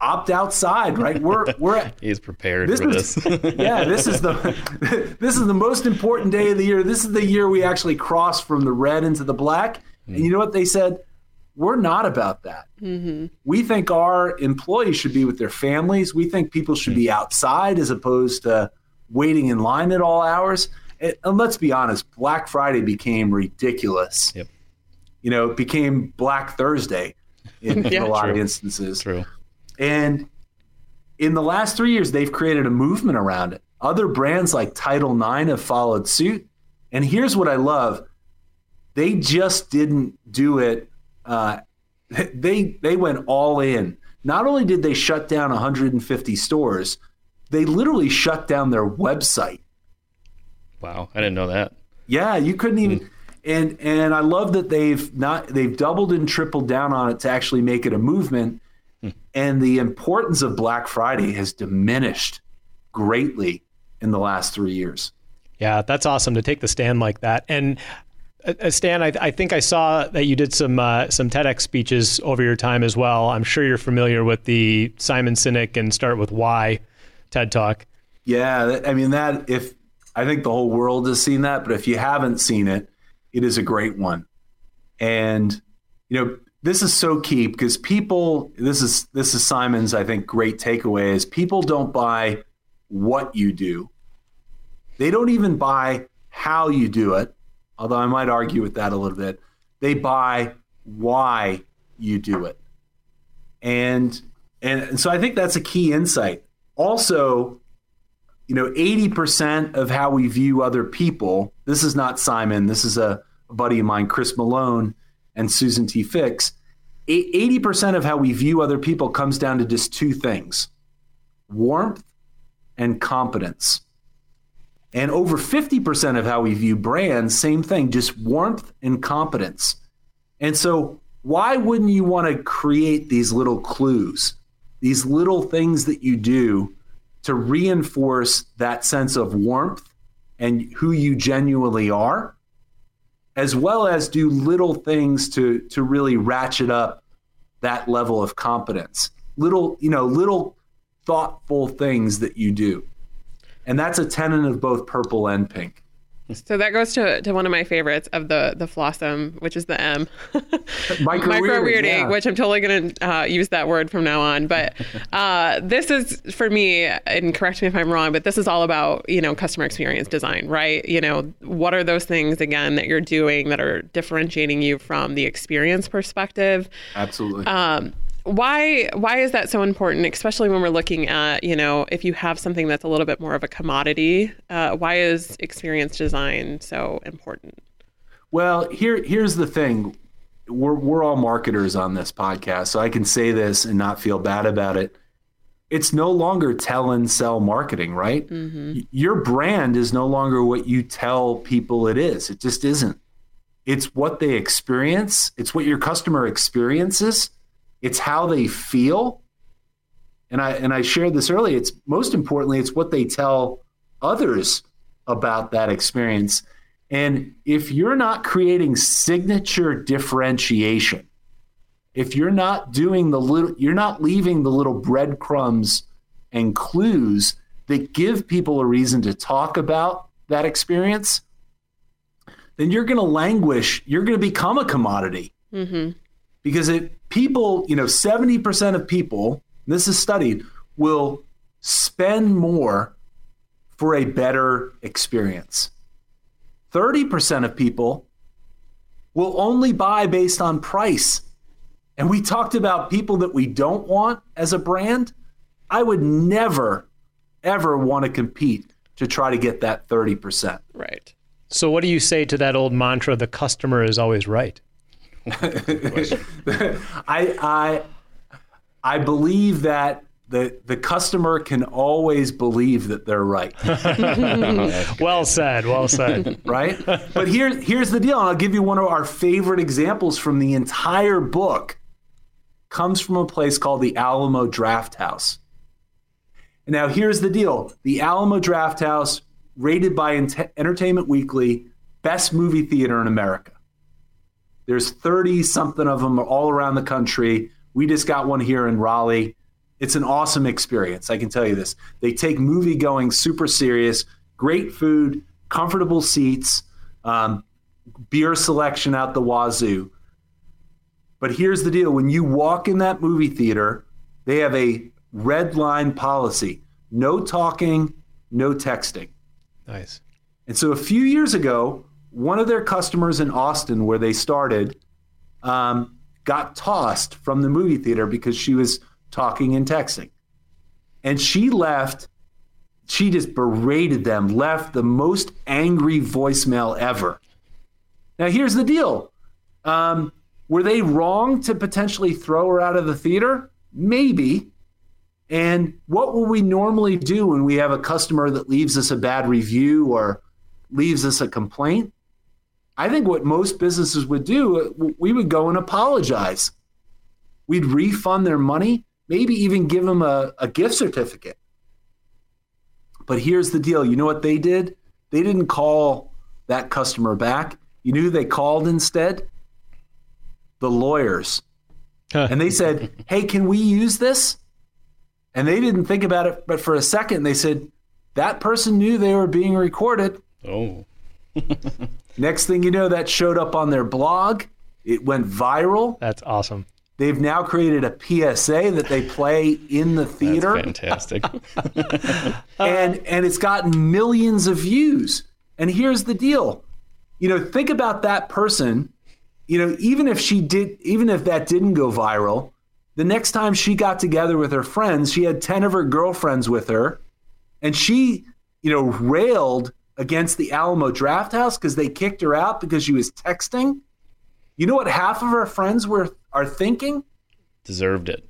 opt outside, right? We're we're he's prepared this for this. yeah, this is the this is the most important day of the year. This is the year we actually cross from the red into the black. Mm. And you know what they said? We're not about that. Mm-hmm. We think our employees should be with their families. We think people should be outside as opposed to waiting in line at all hours. And, and let's be honest, Black Friday became ridiculous. Yep. You know, it became Black Thursday in, yeah, in a lot true. of instances. True. And in the last three years, they've created a movement around it. Other brands like Title Nine have followed suit. And here's what I love they just didn't do it. Uh, they they went all in. Not only did they shut down 150 stores, they literally shut down their website. Wow, I didn't know that. Yeah, you couldn't even. Mm. And and I love that they've not they've doubled and tripled down on it to actually make it a movement and the importance of Black Friday has diminished greatly in the last three years. Yeah, that's awesome to take the stand like that. And uh, uh Stan, I, I, think I saw that you did some uh, some TEDx speeches over your time as well. I'm sure you're familiar with the Simon Sinek and Start with Why TED Talk. Yeah, I mean that. If I think the whole world has seen that, but if you haven't seen it, it is a great one. And you know, this is so key because people this is this is Simon's I think great takeaway is people don't buy what you do. They don't even buy how you do it, although I might argue with that a little bit. They buy why you do it. And and so I think that's a key insight. Also, you know, 80% of how we view other people, this is not Simon, this is a, a buddy of mine, Chris Malone and Susan T. Fiske, 80% of how we view other people comes down to just two things warmth and competence. And over 50% of how we view brands, same thing, just warmth and competence. And so, why wouldn't you want to create these little clues, these little things that you do to reinforce that sense of warmth and who you genuinely are? As well as do little things to to really ratchet up that level of competence. Little, you know, little thoughtful things that you do. And that's a tenet of both purple and pink. So that goes to, to one of my favorites of the the Flawsom, which is the M. Micro weirding, yeah. which I'm totally going to uh, use that word from now on. But uh, this is for me, and correct me if I'm wrong, but this is all about you know customer experience design, right? You know, what are those things again that you're doing that are differentiating you from the experience perspective? Absolutely. Um, why why is that so important especially when we're looking at you know if you have something that's a little bit more of a commodity uh, why is experience design so important? Well here here's the thing. We're, we're all marketers on this podcast so i can say this and not feel bad about it. It's no longer tell and sell marketing right? Mm-hmm. your brand is no longer what you tell people it is. It just isn't. It's what they experience. It's what your customer experiences it's how they feel. And I and I shared this earlier. It's most importantly, it's what they tell others about that experience. And if you're not creating signature differentiation, if you're not doing the little you're not leaving the little breadcrumbs and clues that give people a reason to talk about that experience, then you're going to languish. You're going to become a commodity. Mm-hmm. Because it people, you know, 70% of people, this is studied, will spend more for a better experience. 30% of people will only buy based on price. And we talked about people that we don't want as a brand. I would never, ever want to compete to try to get that 30%. Right. So, what do you say to that old mantra the customer is always right? I I I believe that the the customer can always believe that they're right. well said. Well said. right? But here here's the deal. And I'll give you one of our favorite examples from the entire book. Comes from a place called the Alamo Drafthouse. And now here's the deal. The Alamo Drafthouse rated by Entertainment Weekly best movie theater in America. There's 30 something of them all around the country. We just got one here in Raleigh. It's an awesome experience. I can tell you this. They take movie going super serious, great food, comfortable seats, um, beer selection out the wazoo. But here's the deal when you walk in that movie theater, they have a red line policy no talking, no texting. Nice. And so a few years ago, one of their customers in Austin, where they started, um, got tossed from the movie theater because she was talking and texting. And she left, she just berated them, left the most angry voicemail ever. Now, here's the deal um, were they wrong to potentially throw her out of the theater? Maybe. And what will we normally do when we have a customer that leaves us a bad review or leaves us a complaint? I think what most businesses would do, we would go and apologize. We'd refund their money, maybe even give them a, a gift certificate. But here's the deal you know what they did? They didn't call that customer back. You knew they called instead? The lawyers. and they said, Hey, can we use this? And they didn't think about it, but for a second they said, That person knew they were being recorded. Oh. Next thing you know, that showed up on their blog. It went viral. That's awesome. They've now created a PSA that they play in the theater. That's fantastic. and and it's gotten millions of views. And here's the deal. You know, think about that person. You know, even if she did even if that didn't go viral, the next time she got together with her friends, she had 10 of her girlfriends with her, and she, you know, railed against the Alamo Drafthouse because they kicked her out because she was texting. You know what half of her friends were are thinking? Deserved it.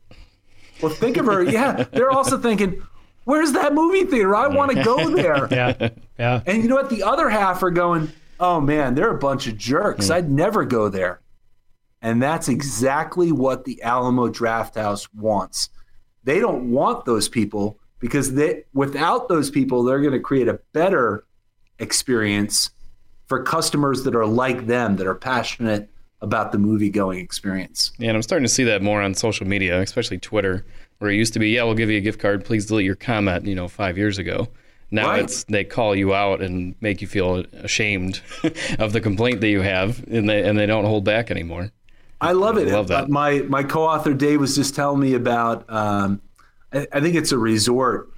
Well, think of her. Yeah, they're also thinking, "Where's that movie theater? I want to go there." yeah, yeah. And you know what? The other half are going, "Oh man, they're a bunch of jerks. Mm. I'd never go there." And that's exactly what the Alamo Drafthouse wants. They don't want those people because they, without those people, they're going to create a better experience for customers that are like them, that are passionate about the movie going experience. Yeah, and I'm starting to see that more on social media, especially Twitter, where it used to be, yeah, we'll give you a gift card. Please delete your comment. You know, five years ago. Now Right. it's they call you out and make you feel ashamed of the complaint that you have, and they and they don't hold back anymore. I love it. I love that. Uh, My my co-author Dave was just telling me about. Um, I, I think it's a resort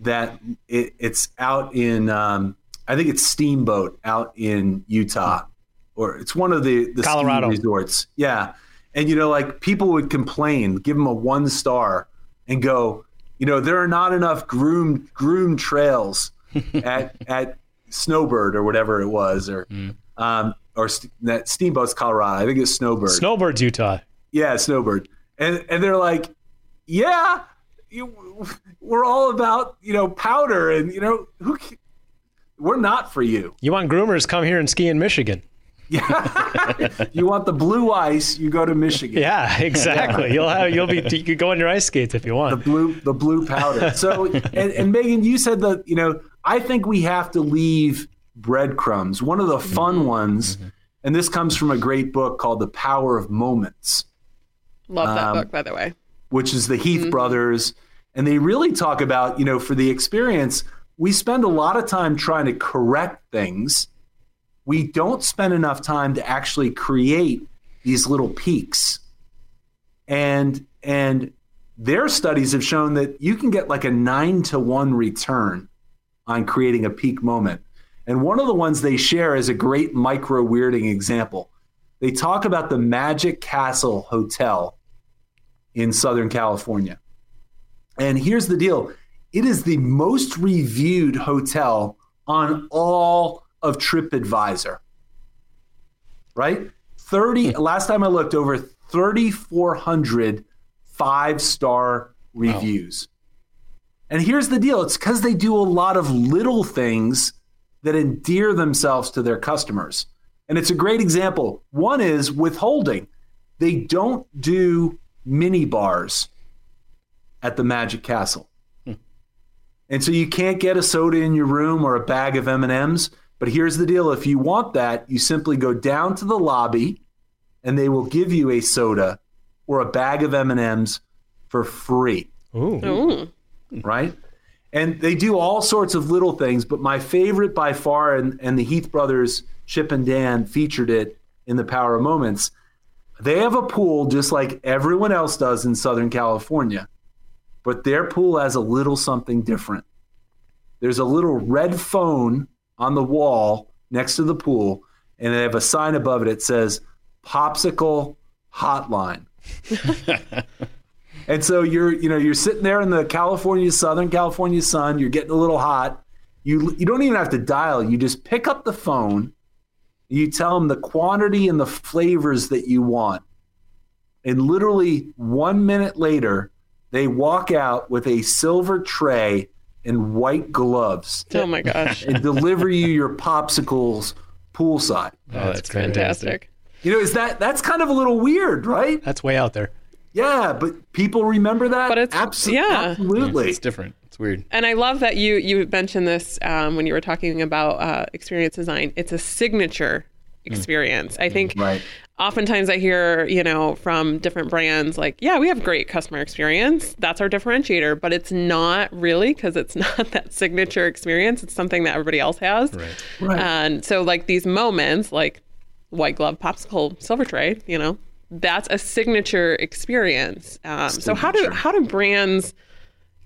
that it, it's out in. Um, I think it's Steamboat out in Utah, or it's one of the the ski Colorado. resorts. Yeah, and you know, like people would complain, give them a one star, and go, you know, there are not enough groomed groomed trails at at Snowbird or whatever it was, or um, or St- that Steamboat's Colorado. I think it's Snowbird. Snowbirds, Utah. Yeah, Snowbird. And and they're like, yeah, you, we're all about you know powder and you know who. Ca- We're not for you. You want groomers? Come here and ski in Michigan. Yeah. You want the blue ice? You go to Michigan. Yeah, exactly. You'll have you'll be you could go on your ice skates if you want. The want. blue, the blue powder. So, and, and Megan, you said that you know I think we have to leave breadcrumbs. One of the mm-hmm. fun ones, mm-hmm. and this comes from a great book called The Power of Moments. Love that Um, book, by the way. which is the Heath mm-hmm. brothers. And they really talk about, you know, for the experience, we spend a lot of time trying to correct things. We don't spend enough time to actually create these little peaks. And and their studies have shown that you can get like a nine to one return on creating a peak moment. And one of the ones they share is a great micro weirding example. They talk about the Magic Castle Hotel in Southern California. And here's the deal it is the most reviewed hotel on all of TripAdvisor. Right? 30, hmm. last time I looked, over 3,400 five star reviews. And here's the deal it's because they do a lot of little things that endear themselves to their customers. And it's a great example. One is withholding. They don't do mini bars at the Magic Castle. And so you can't get a soda in your room or a bag of M&Ms, but here's the deal, if you want that, you simply go down to the lobby and they will give you a soda or a bag of M&Ms for free Ooh. Ooh. right? And they do all sorts of little things, but my favorite by far, and, and the Heath brothers, Chip and Dan, featured it in the Power of Moments. They have a pool just like everyone else does in Southern California, but their pool has a little something different. There's a little red phone on the wall next to the pool, and they have a sign above it that says Popsicle Hotline. And so you're, you know, you're sitting there in the California, Southern California sun. You're getting a little hot. You you don't even have to dial. You just pick up the phone. You tell them the quantity and the flavors that you want, and literally one minute later, they walk out with a silver tray and white gloves Oh my gosh. and deliver you your popsicles poolside. Oh, that's great. Fantastic. You know, is that that's kind of a little weird, right? That's way out there. Yeah, but people remember that. But it's- Abso- yeah. absolutely. It's different. It's weird. And I love that you you mentioned this um, when you were talking about uh, experience design. It's a signature experience. I think Right. Oftentimes I hear, you know, from different brands like, yeah, we have great customer experience. That's our differentiator, but it's not really because it's not that signature experience. It's something that everybody else has. Right. Right. And so like these moments like white glove popsicle silver tray, you know, that's a signature experience. Um, so how do how do brands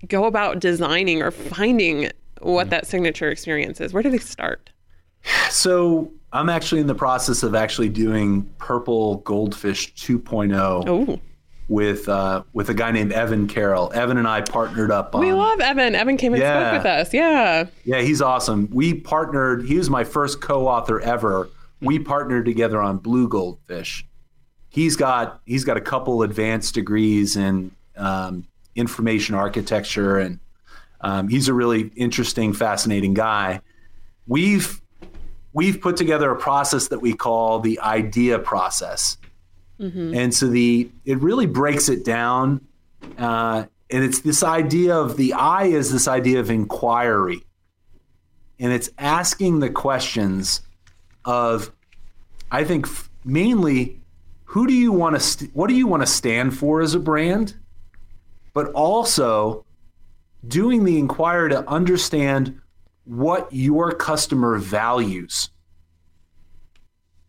go about designing or finding what that signature experience is? Where do they start? So I'm actually in the process of actually doing Purple Goldfish 2.0 Oh, with uh, with a guy named Evan Carroll. Evan and I partnered up on. we love Evan. Evan came and Yeah. spoke with us. Yeah. Yeah, he's awesome. We partnered. He was my first co-author ever. We partnered together on Blue Goldfish. He's got he's got a couple advanced degrees in um, information architecture, and um, he's a really interesting, fascinating guy. We've we've put together a process that we call the idea process, and so the it really breaks it down, uh, and it's this idea of the I is this idea of inquiry. And it's asking the questions of i think f- mainly who do you want to st- what do you want to stand for as a brand? But also doing the inquire to understand what your customer values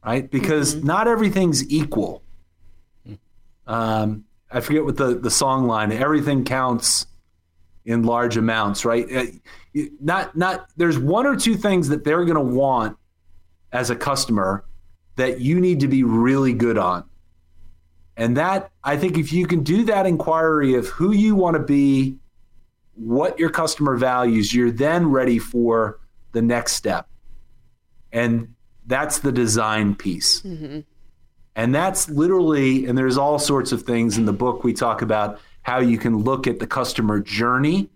right? Because mm-hmm. not everything's equal. Um, i forget what the, the song line everything counts in large amounts right? Uh, not not there's one or two things that they're going to want as a customer that you need to be really good on. And that, I think, if you can do that inquiry of who you want to be, what your customer values, you're then ready for the next step. And that's the design piece. Mm-hmm. And that's literally, and there's all sorts of things in the book we talk about how you can look at the customer journey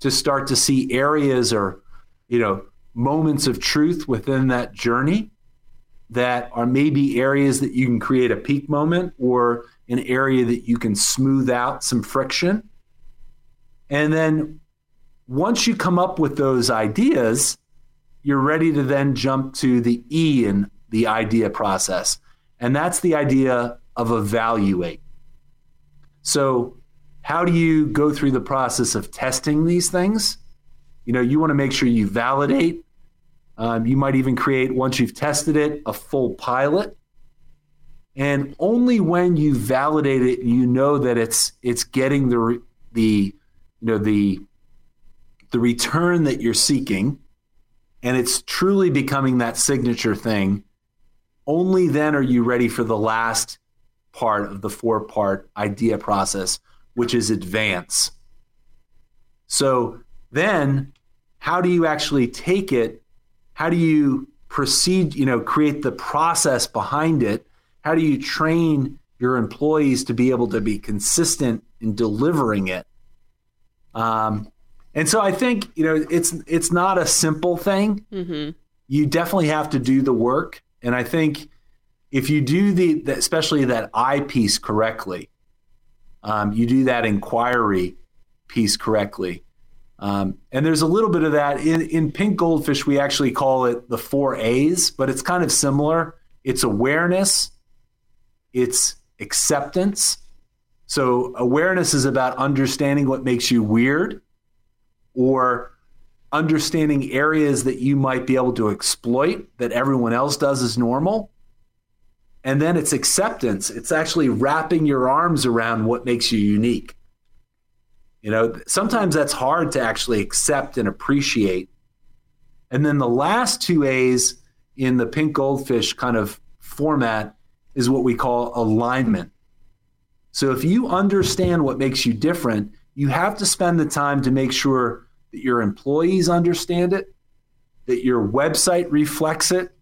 to start to see areas or, you know, moments of truth within that journey that are maybe areas that you can create a peak moment or an area that you can smooth out some friction. And then once you come up with those ideas, you're ready to then jump to the E in the idea process. And that's the idea of evaluate. So, how do you go through the process of testing these things? You know, you want to make sure you validate um, you might even create, once you've tested it, a full pilot. And only when you validate it, you know that it's it's getting the the you know the the return that you're seeking, and it's truly becoming that signature thing. Only then are you ready for the last part of the four part idea process, which is advance. So then, how do you actually take it how do you proceed, you know, create the process behind it? How do you train your employees to be able to be consistent in delivering it? Um, and so I think you know it's it's not a simple thing. Mm-hmm. You definitely have to do the work, and I think if you do the, the especially that eye piece correctly, um, you do that inquiry piece correctly. Um, and there's a little bit of that in, in pink goldfish. We actually call it the four A's, but it's kind of similar. It's awareness, it's acceptance. So, awareness is about understanding what makes you weird or understanding areas that you might be able to exploit that everyone else does as normal. And then it's acceptance. It's actually wrapping your arms around what makes you unique. You know, sometimes that's hard to actually accept and appreciate. And then the last two A's in the pink goldfish kind of format is what we call alignment. So if you understand what makes you different, you have to spend the time to make sure that your employees understand it, that your website reflects it.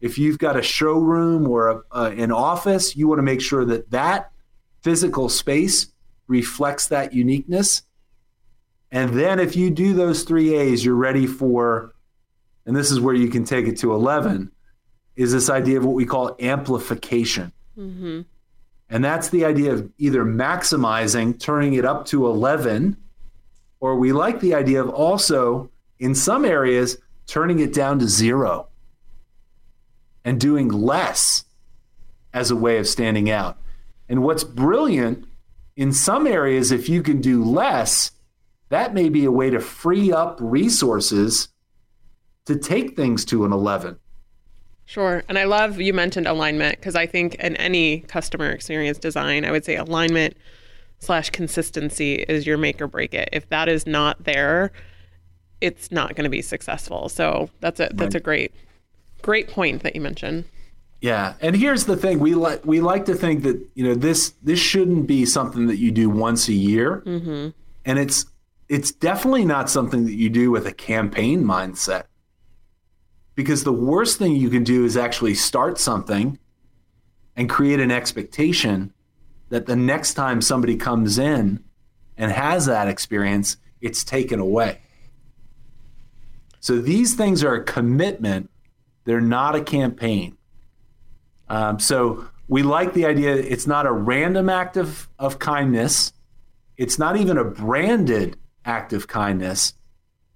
If you've got a showroom or a, uh, an office, you want to make sure that that physical space reflects that uniqueness. And then if you do those three A's, you're ready for, and this is where you can take it to 11, is this idea of what we call amplification. Mm-hmm. And that's the idea of either maximizing, turning it up to 11, or we like the idea of also, in some areas, turning it down to zero and doing less as a way of standing out. And what's brilliant in some areas, if you can do less, that may be a way to free up resources to take things to an 11. Sure. And I love you mentioned alignment because I think in any customer experience design, I would say alignment slash consistency is your make or break it. If that is not there, it's not going to be successful. So that's a that's a great great point that you mentioned. Yeah, and here's the thing: we like we like to think that you know this this shouldn't be something that you do once a year, mm-hmm. and it's it's definitely not something that you do with a campaign mindset. Because the worst thing you can do is actually start something and create an expectation that the next time somebody comes in and has that experience, it's taken away. So these things are a commitment; they're not a campaign. Um, so we like the idea it's not a random act of, of kindness. It's not even a branded act of kindness.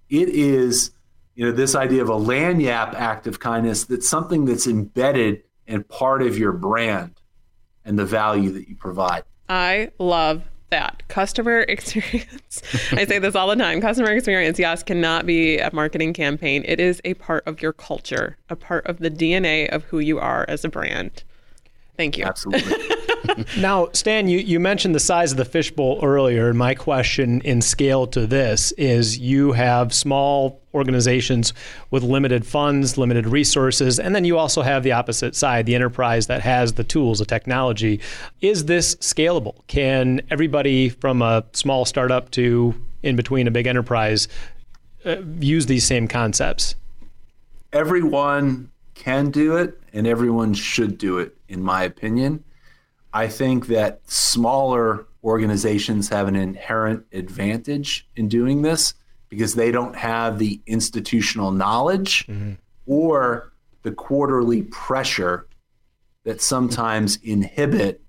It is, you know, this idea of a lagniappe act of kindness that's something that's embedded and part of your brand. and the value that you provide. I love that. Customer experience. I say this all the time. Customer experience, yes, cannot be a marketing campaign. It is a part of your culture, a part of the DNA of who you are as a brand. Thank you. Absolutely. Now, Stan, you, you mentioned the size of the fishbowl earlier. My question in scale to this is you have small organizations with limited funds, limited resources, and then you also have the opposite side, the enterprise that has the tools, the technology. Is this scalable? Can everybody from a small startup to in between a big enterprise uh, use these same concepts? everyone can do it and everyone should do it, in my opinion. I think that smaller organizations have an inherent advantage in doing this because they don't have the institutional knowledge mm-hmm. or the quarterly pressure that sometimes inhibit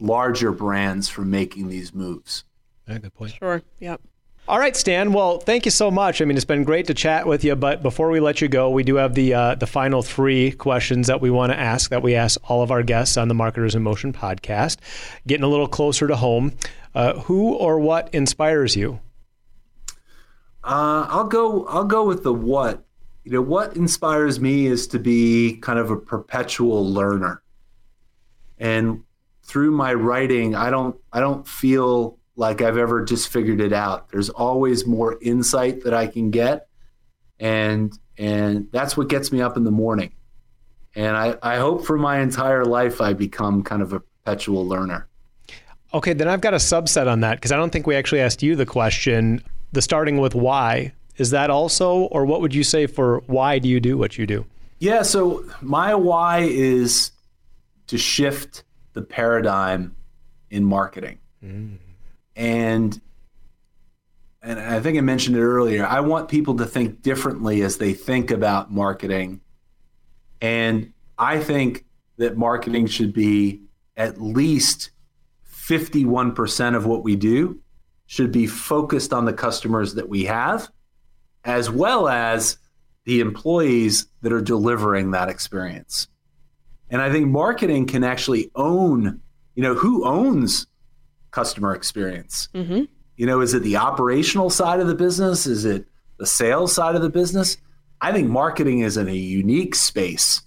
larger brands from making these moves. Yeah, good point. Sure. Yep. All right, Stan. Well, thank you so much. I mean, it's been great to chat with you. But before we let you go, we do have the uh, the final three questions that we want to ask that we ask all of our guests on the Marketers in Motion podcast. Getting a little closer to home, uh, who or what inspires you? Uh, I'll go. I'll go with the what. You know, what inspires me is to be kind of a perpetual learner, and through my writing, I don't. I don't feel like I've ever just figured it out. There's always more insight that I can get, and and that's what gets me up in the morning. And I, I hope for my entire life I become kind of a perpetual learner. Okay, then I've got a subset on that because I don't think we actually asked you the question. The starting with why is that also, or what would you say for why do you do what you do? Yeah, so my why is to shift the paradigm in marketing. Mm. And and I think I mentioned it earlier. I want people to think differently as they think about marketing. And I think that marketing should be at least 51% of what we do should be focused on the customers that we have as well as the employees that are delivering that experience. And I think marketing can actually own, you know, who owns customer experience? Mm-hmm. You know, is it the operational side of the business? Is it the sales side of the business? I think marketing is in a unique space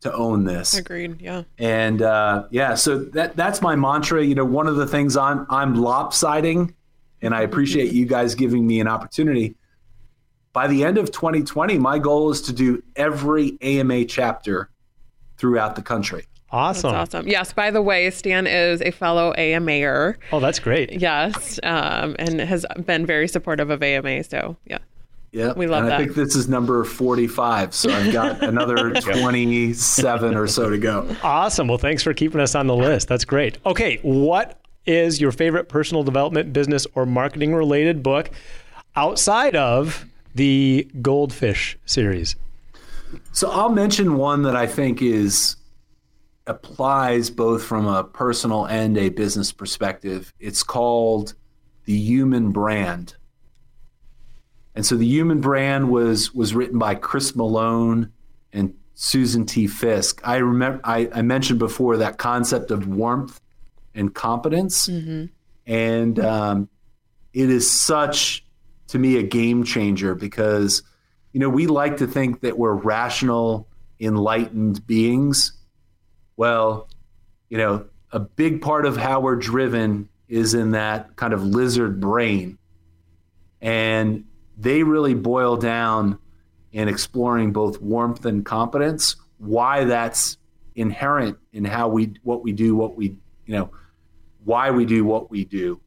to own this. Agreed. Yeah. And uh, yeah, so that that's my mantra. You know, one of the things I'm I'm lopsiding, and I appreciate you guys giving me an opportunity. By the end of 2020, my goal is to do every AMA chapter throughout the country. Awesome. That's awesome. Yes. By the way, Stan is a fellow AMAer. Oh, that's great. Yes, um, and has been very supportive of AMA. So yeah. Yeah, We love and that. I think this is number 45, so I've got another 27 or so to go. Awesome. Well, thanks for keeping us on the list. That's great. Okay, what is your favorite personal development, business, or marketing related book outside of the Goldfish series? So I'll mention one that I think is applies both from a personal and a business perspective. It's called The Human Brand. And so The Human Brand was was written by Chris Malone and Susan T. Fiske. I remember I, I mentioned before that concept of warmth and competence. And um, it is such to me a game changer because you know we like to think that we're rational enlightened beings well you know a big part of how we're driven is in that kind of lizard brain. And they really boil down in exploring both warmth and competence why that's inherent in how we what we do what we you know why we do what we do.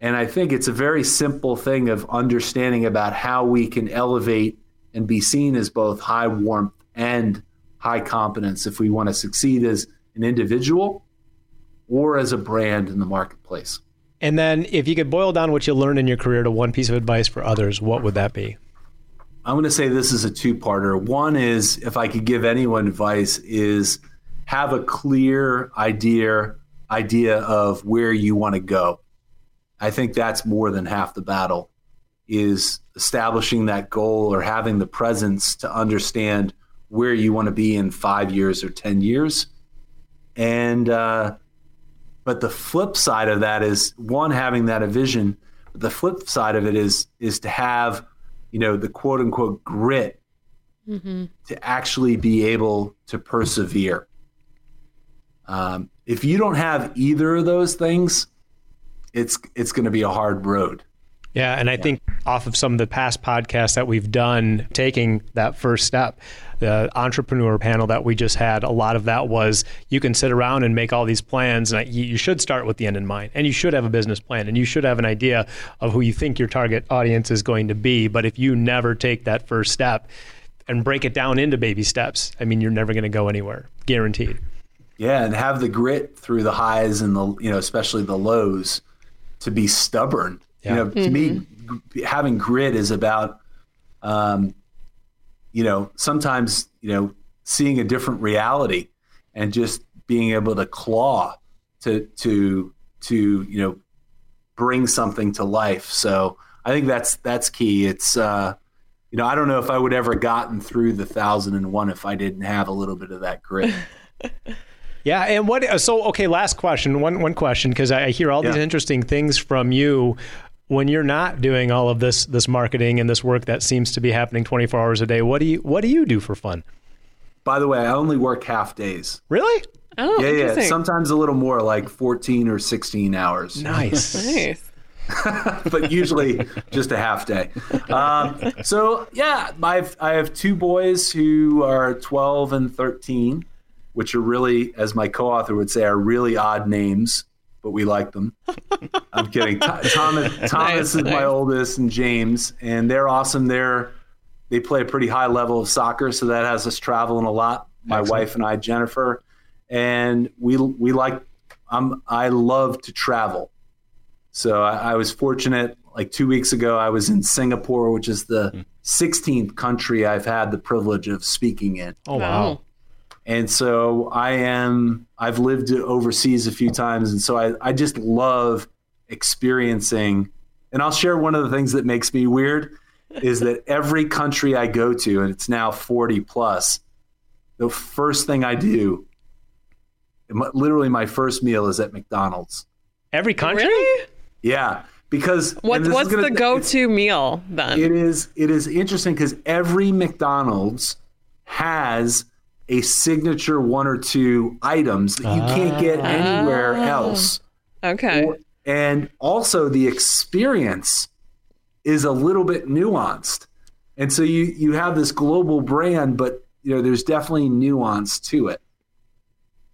And I think it's a very simple thing of understanding about how we can elevate and be seen as both high warmth and high competence if we want to succeed as an individual or as a brand in the marketplace. And then, if you could boil down what you learned in your career to one piece of advice for others, what would that be? I'm going to say this is a two-parter. One is if I could give anyone advice is have a clear idea idea of where you want to go. I think that's more than half the battle is establishing that goal or having the presence to understand where you want to be in 5 years or 10 years and uh, but the flip side of that is one having that a vision. But the flip side of it is is to have you know the quote unquote grit to actually be able to persevere. Um, if you don't have either of those things, it's it's going to be a hard road. Yeah, and I think off of some of the past podcasts that we've done, taking that first step, the entrepreneur panel that we just had, a lot of that was you can sit around and make all these plans, and you should start with the end in mind, and you should have a business plan, and you should have an idea of who you think your target audience is going to be. But if you never take that first step and break it down into baby steps, I mean, you're never going to go anywhere, guaranteed. Yeah, and have the grit through the highs and the you know especially the lows to be stubborn. Yeah. You know, to me, having grit is about, um, you know, sometimes you know seeing a different reality and just being able to claw to to to you know bring something to life. So I think that's that's key. It's uh, you know I don't know if I would ever gotten through the thousand and one if I didn't have a little bit of that grit. Yeah, and what? uh, So, okay, last question. One one question because I I hear all these interesting things from you. When you're not doing all of this this marketing and this work that seems to be happening 24 hours a day, what do you what do you do for fun? By the way, I only work half days. Really? Oh, Yeah, yeah. Sometimes a little more, like 14 or 16 hours, Nice. nice. but usually just a half day. Um, so, yeah, I've, I have two boys who are 12 and 13, which are really, as my co author would say, are really odd names, but we like them. I'm kidding. Th- Thomas, Thomas Nice, is nice. my oldest, and James, and they're awesome. They're they play a pretty high level of soccer, so that has us traveling a lot. My wife and I, Jennifer, and we we like. I'm I love to travel, so I, I was fortunate. Like two weeks ago, I was in Singapore, which is the hmm. 16th country I've had the privilege of speaking in. Oh wow. And so I am, I've lived overseas a few times. And so I, I just love experiencing. And I'll share one of the things that makes me weird is that every country I go to, and it's now 40 plus, the first thing I do, literally my first meal is at McDonald's. Every country? Really? Yeah. Because and What's this is what's gonna- the go-to meal then? it is it is interesting because every McDonald's has a signature one or two items that you can't get ah. anywhere else. okay. And also the experience is a little bit nuanced. And so you you have this global brand, but you know there's definitely nuance to it.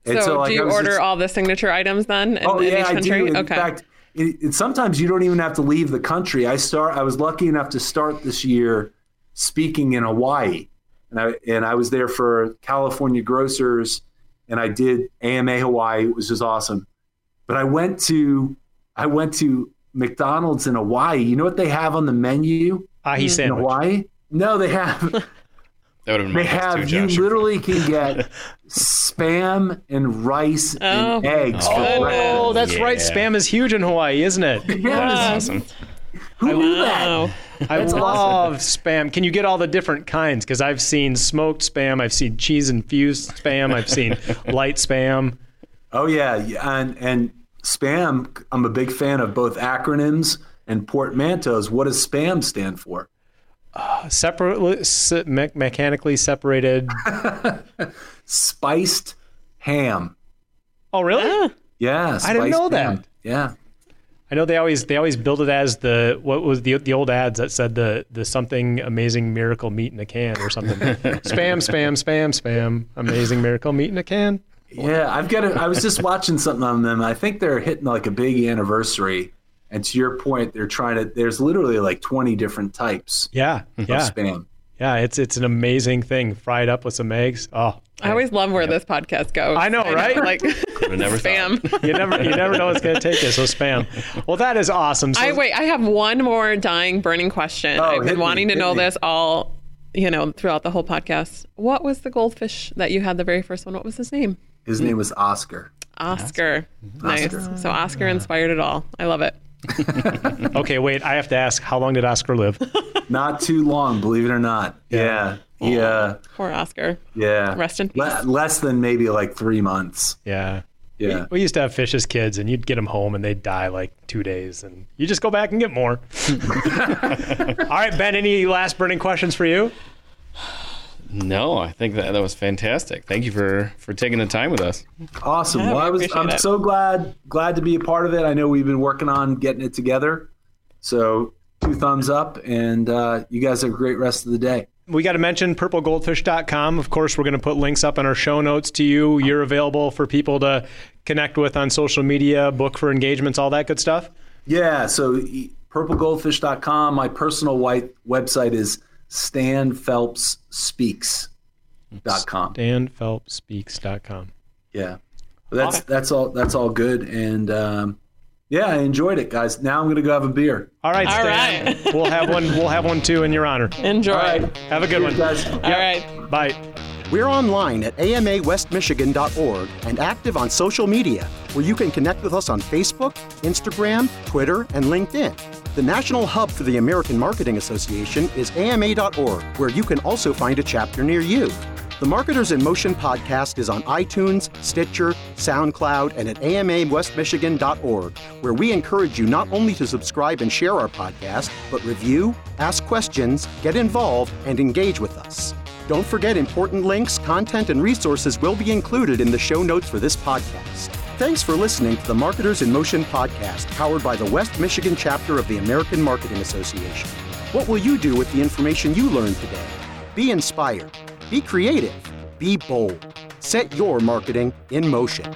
And so, like, do you order just- all the signature items then in, Oh in yeah, each I country? do. In okay. fact, it, it, sometimes you don't even have to leave the country. I start. I was lucky enough to start this year speaking in Hawaii, and I and I was there for California Grocers, and I did AMA Hawaii, which was awesome. But I went to I went to McDonald's in Hawaii. You know what they have on the menu Ahi in sandwich. Hawaii? No, they have That would have been they have too, you literally can get spam and rice and Oh. eggs for Oh, breakfast. that's right. Spam is huge in Hawaii, isn't it? Yes. Awesome. Who knew that? Wow. I love spam. Can you get all the different kinds? Because I've seen smoked spam, I've seen cheese infused spam, I've seen light spam. Oh yeah, yeah, and and spam. I'm a big fan of both acronyms and portmanteaus. What does spam stand for? Uh, separately, se- me- mechanically separated. Spiced ham. Oh, really? Yeah, I didn't spiced know that. Yeah, I know they always they always build it as the what was the the old ads that said the the something amazing miracle meat in a can or something. spam, spam, spam, spam. Amazing miracle meat in a can. yeah. I've got. A, I was just watching something on them. I think they're hitting like a big anniversary. And to your point, they're trying to. There's literally like 20 different types Yeah, of yeah, spam. Yeah. It's it's an amazing thing. Fried up with some eggs. Oh, I always love where this podcast goes. I know, right? Like never spam. you never you never know what's going to take you. So spam. Well, that is awesome. So, I wait. I have one more dying, burning question. Oh, I've hit been me, wanting to know me. this all, you know, throughout the whole podcast. What was the goldfish that you had the very first one? What was his name? His name was Oscar. Oscar. Nice. Oscar. So Oscar inspired it all. I love it. Okay, wait. I have to ask. How long did Oscar live? Not too long, believe it or not. Yeah. He, uh, Poor Oscar. yeah, Rest in Le- peace. less than maybe like three months. Yeah. Yeah. We, we used to have fish as kids, and you'd get them home, and they'd die like two days, and you just go back and get more. All right, Ben. Any last burning questions for you? No, I think that that was fantastic. Thank you for for taking the time with us. Awesome. Yeah, well, we I was I'm it. so glad glad to be a part of it. I know we've been working on getting it together. So two thumbs up, and uh, you guys have a great rest of the day. We got to mention purplegoldfish.com. Of course, we're going to put links up in our show notes to you. You're available for people to connect with on social media, book for engagements, all that good stuff. Yeah. So purplegoldfish.com. My personal white website is stanphelpsspeaks.com. DanPhelpsSpeaks.com. Yeah. That's that's all that's all good. And um, yeah, I enjoyed it, guys. Now I'm gonna go have a beer. All right, All Stan. right. we'll have one. We'll have one too in your honor. Enjoy. All right. Have a good one. Cheers, guys. All right. Bye. We're online at amawestmichigan.org and active on social media, where you can connect with us on Facebook, Instagram, Twitter, and LinkedIn. The national hub for the American Marketing Association is ama.org, where you can also find a chapter near you. The Marketers in Motion podcast is on iTunes, Stitcher, SoundCloud, and at amawestmichigan.org, where we encourage you not only to subscribe and share our podcast, but review, ask questions, get involved, and engage with us. Don't forget important links, content, and resources will be included in the show notes for this podcast. Thanks for listening to the Marketers in Motion podcast, powered by the West Michigan chapter of the American Marketing Association. What will you do with the information you learned today? Be inspired, be creative, be bold. Set your marketing in motion.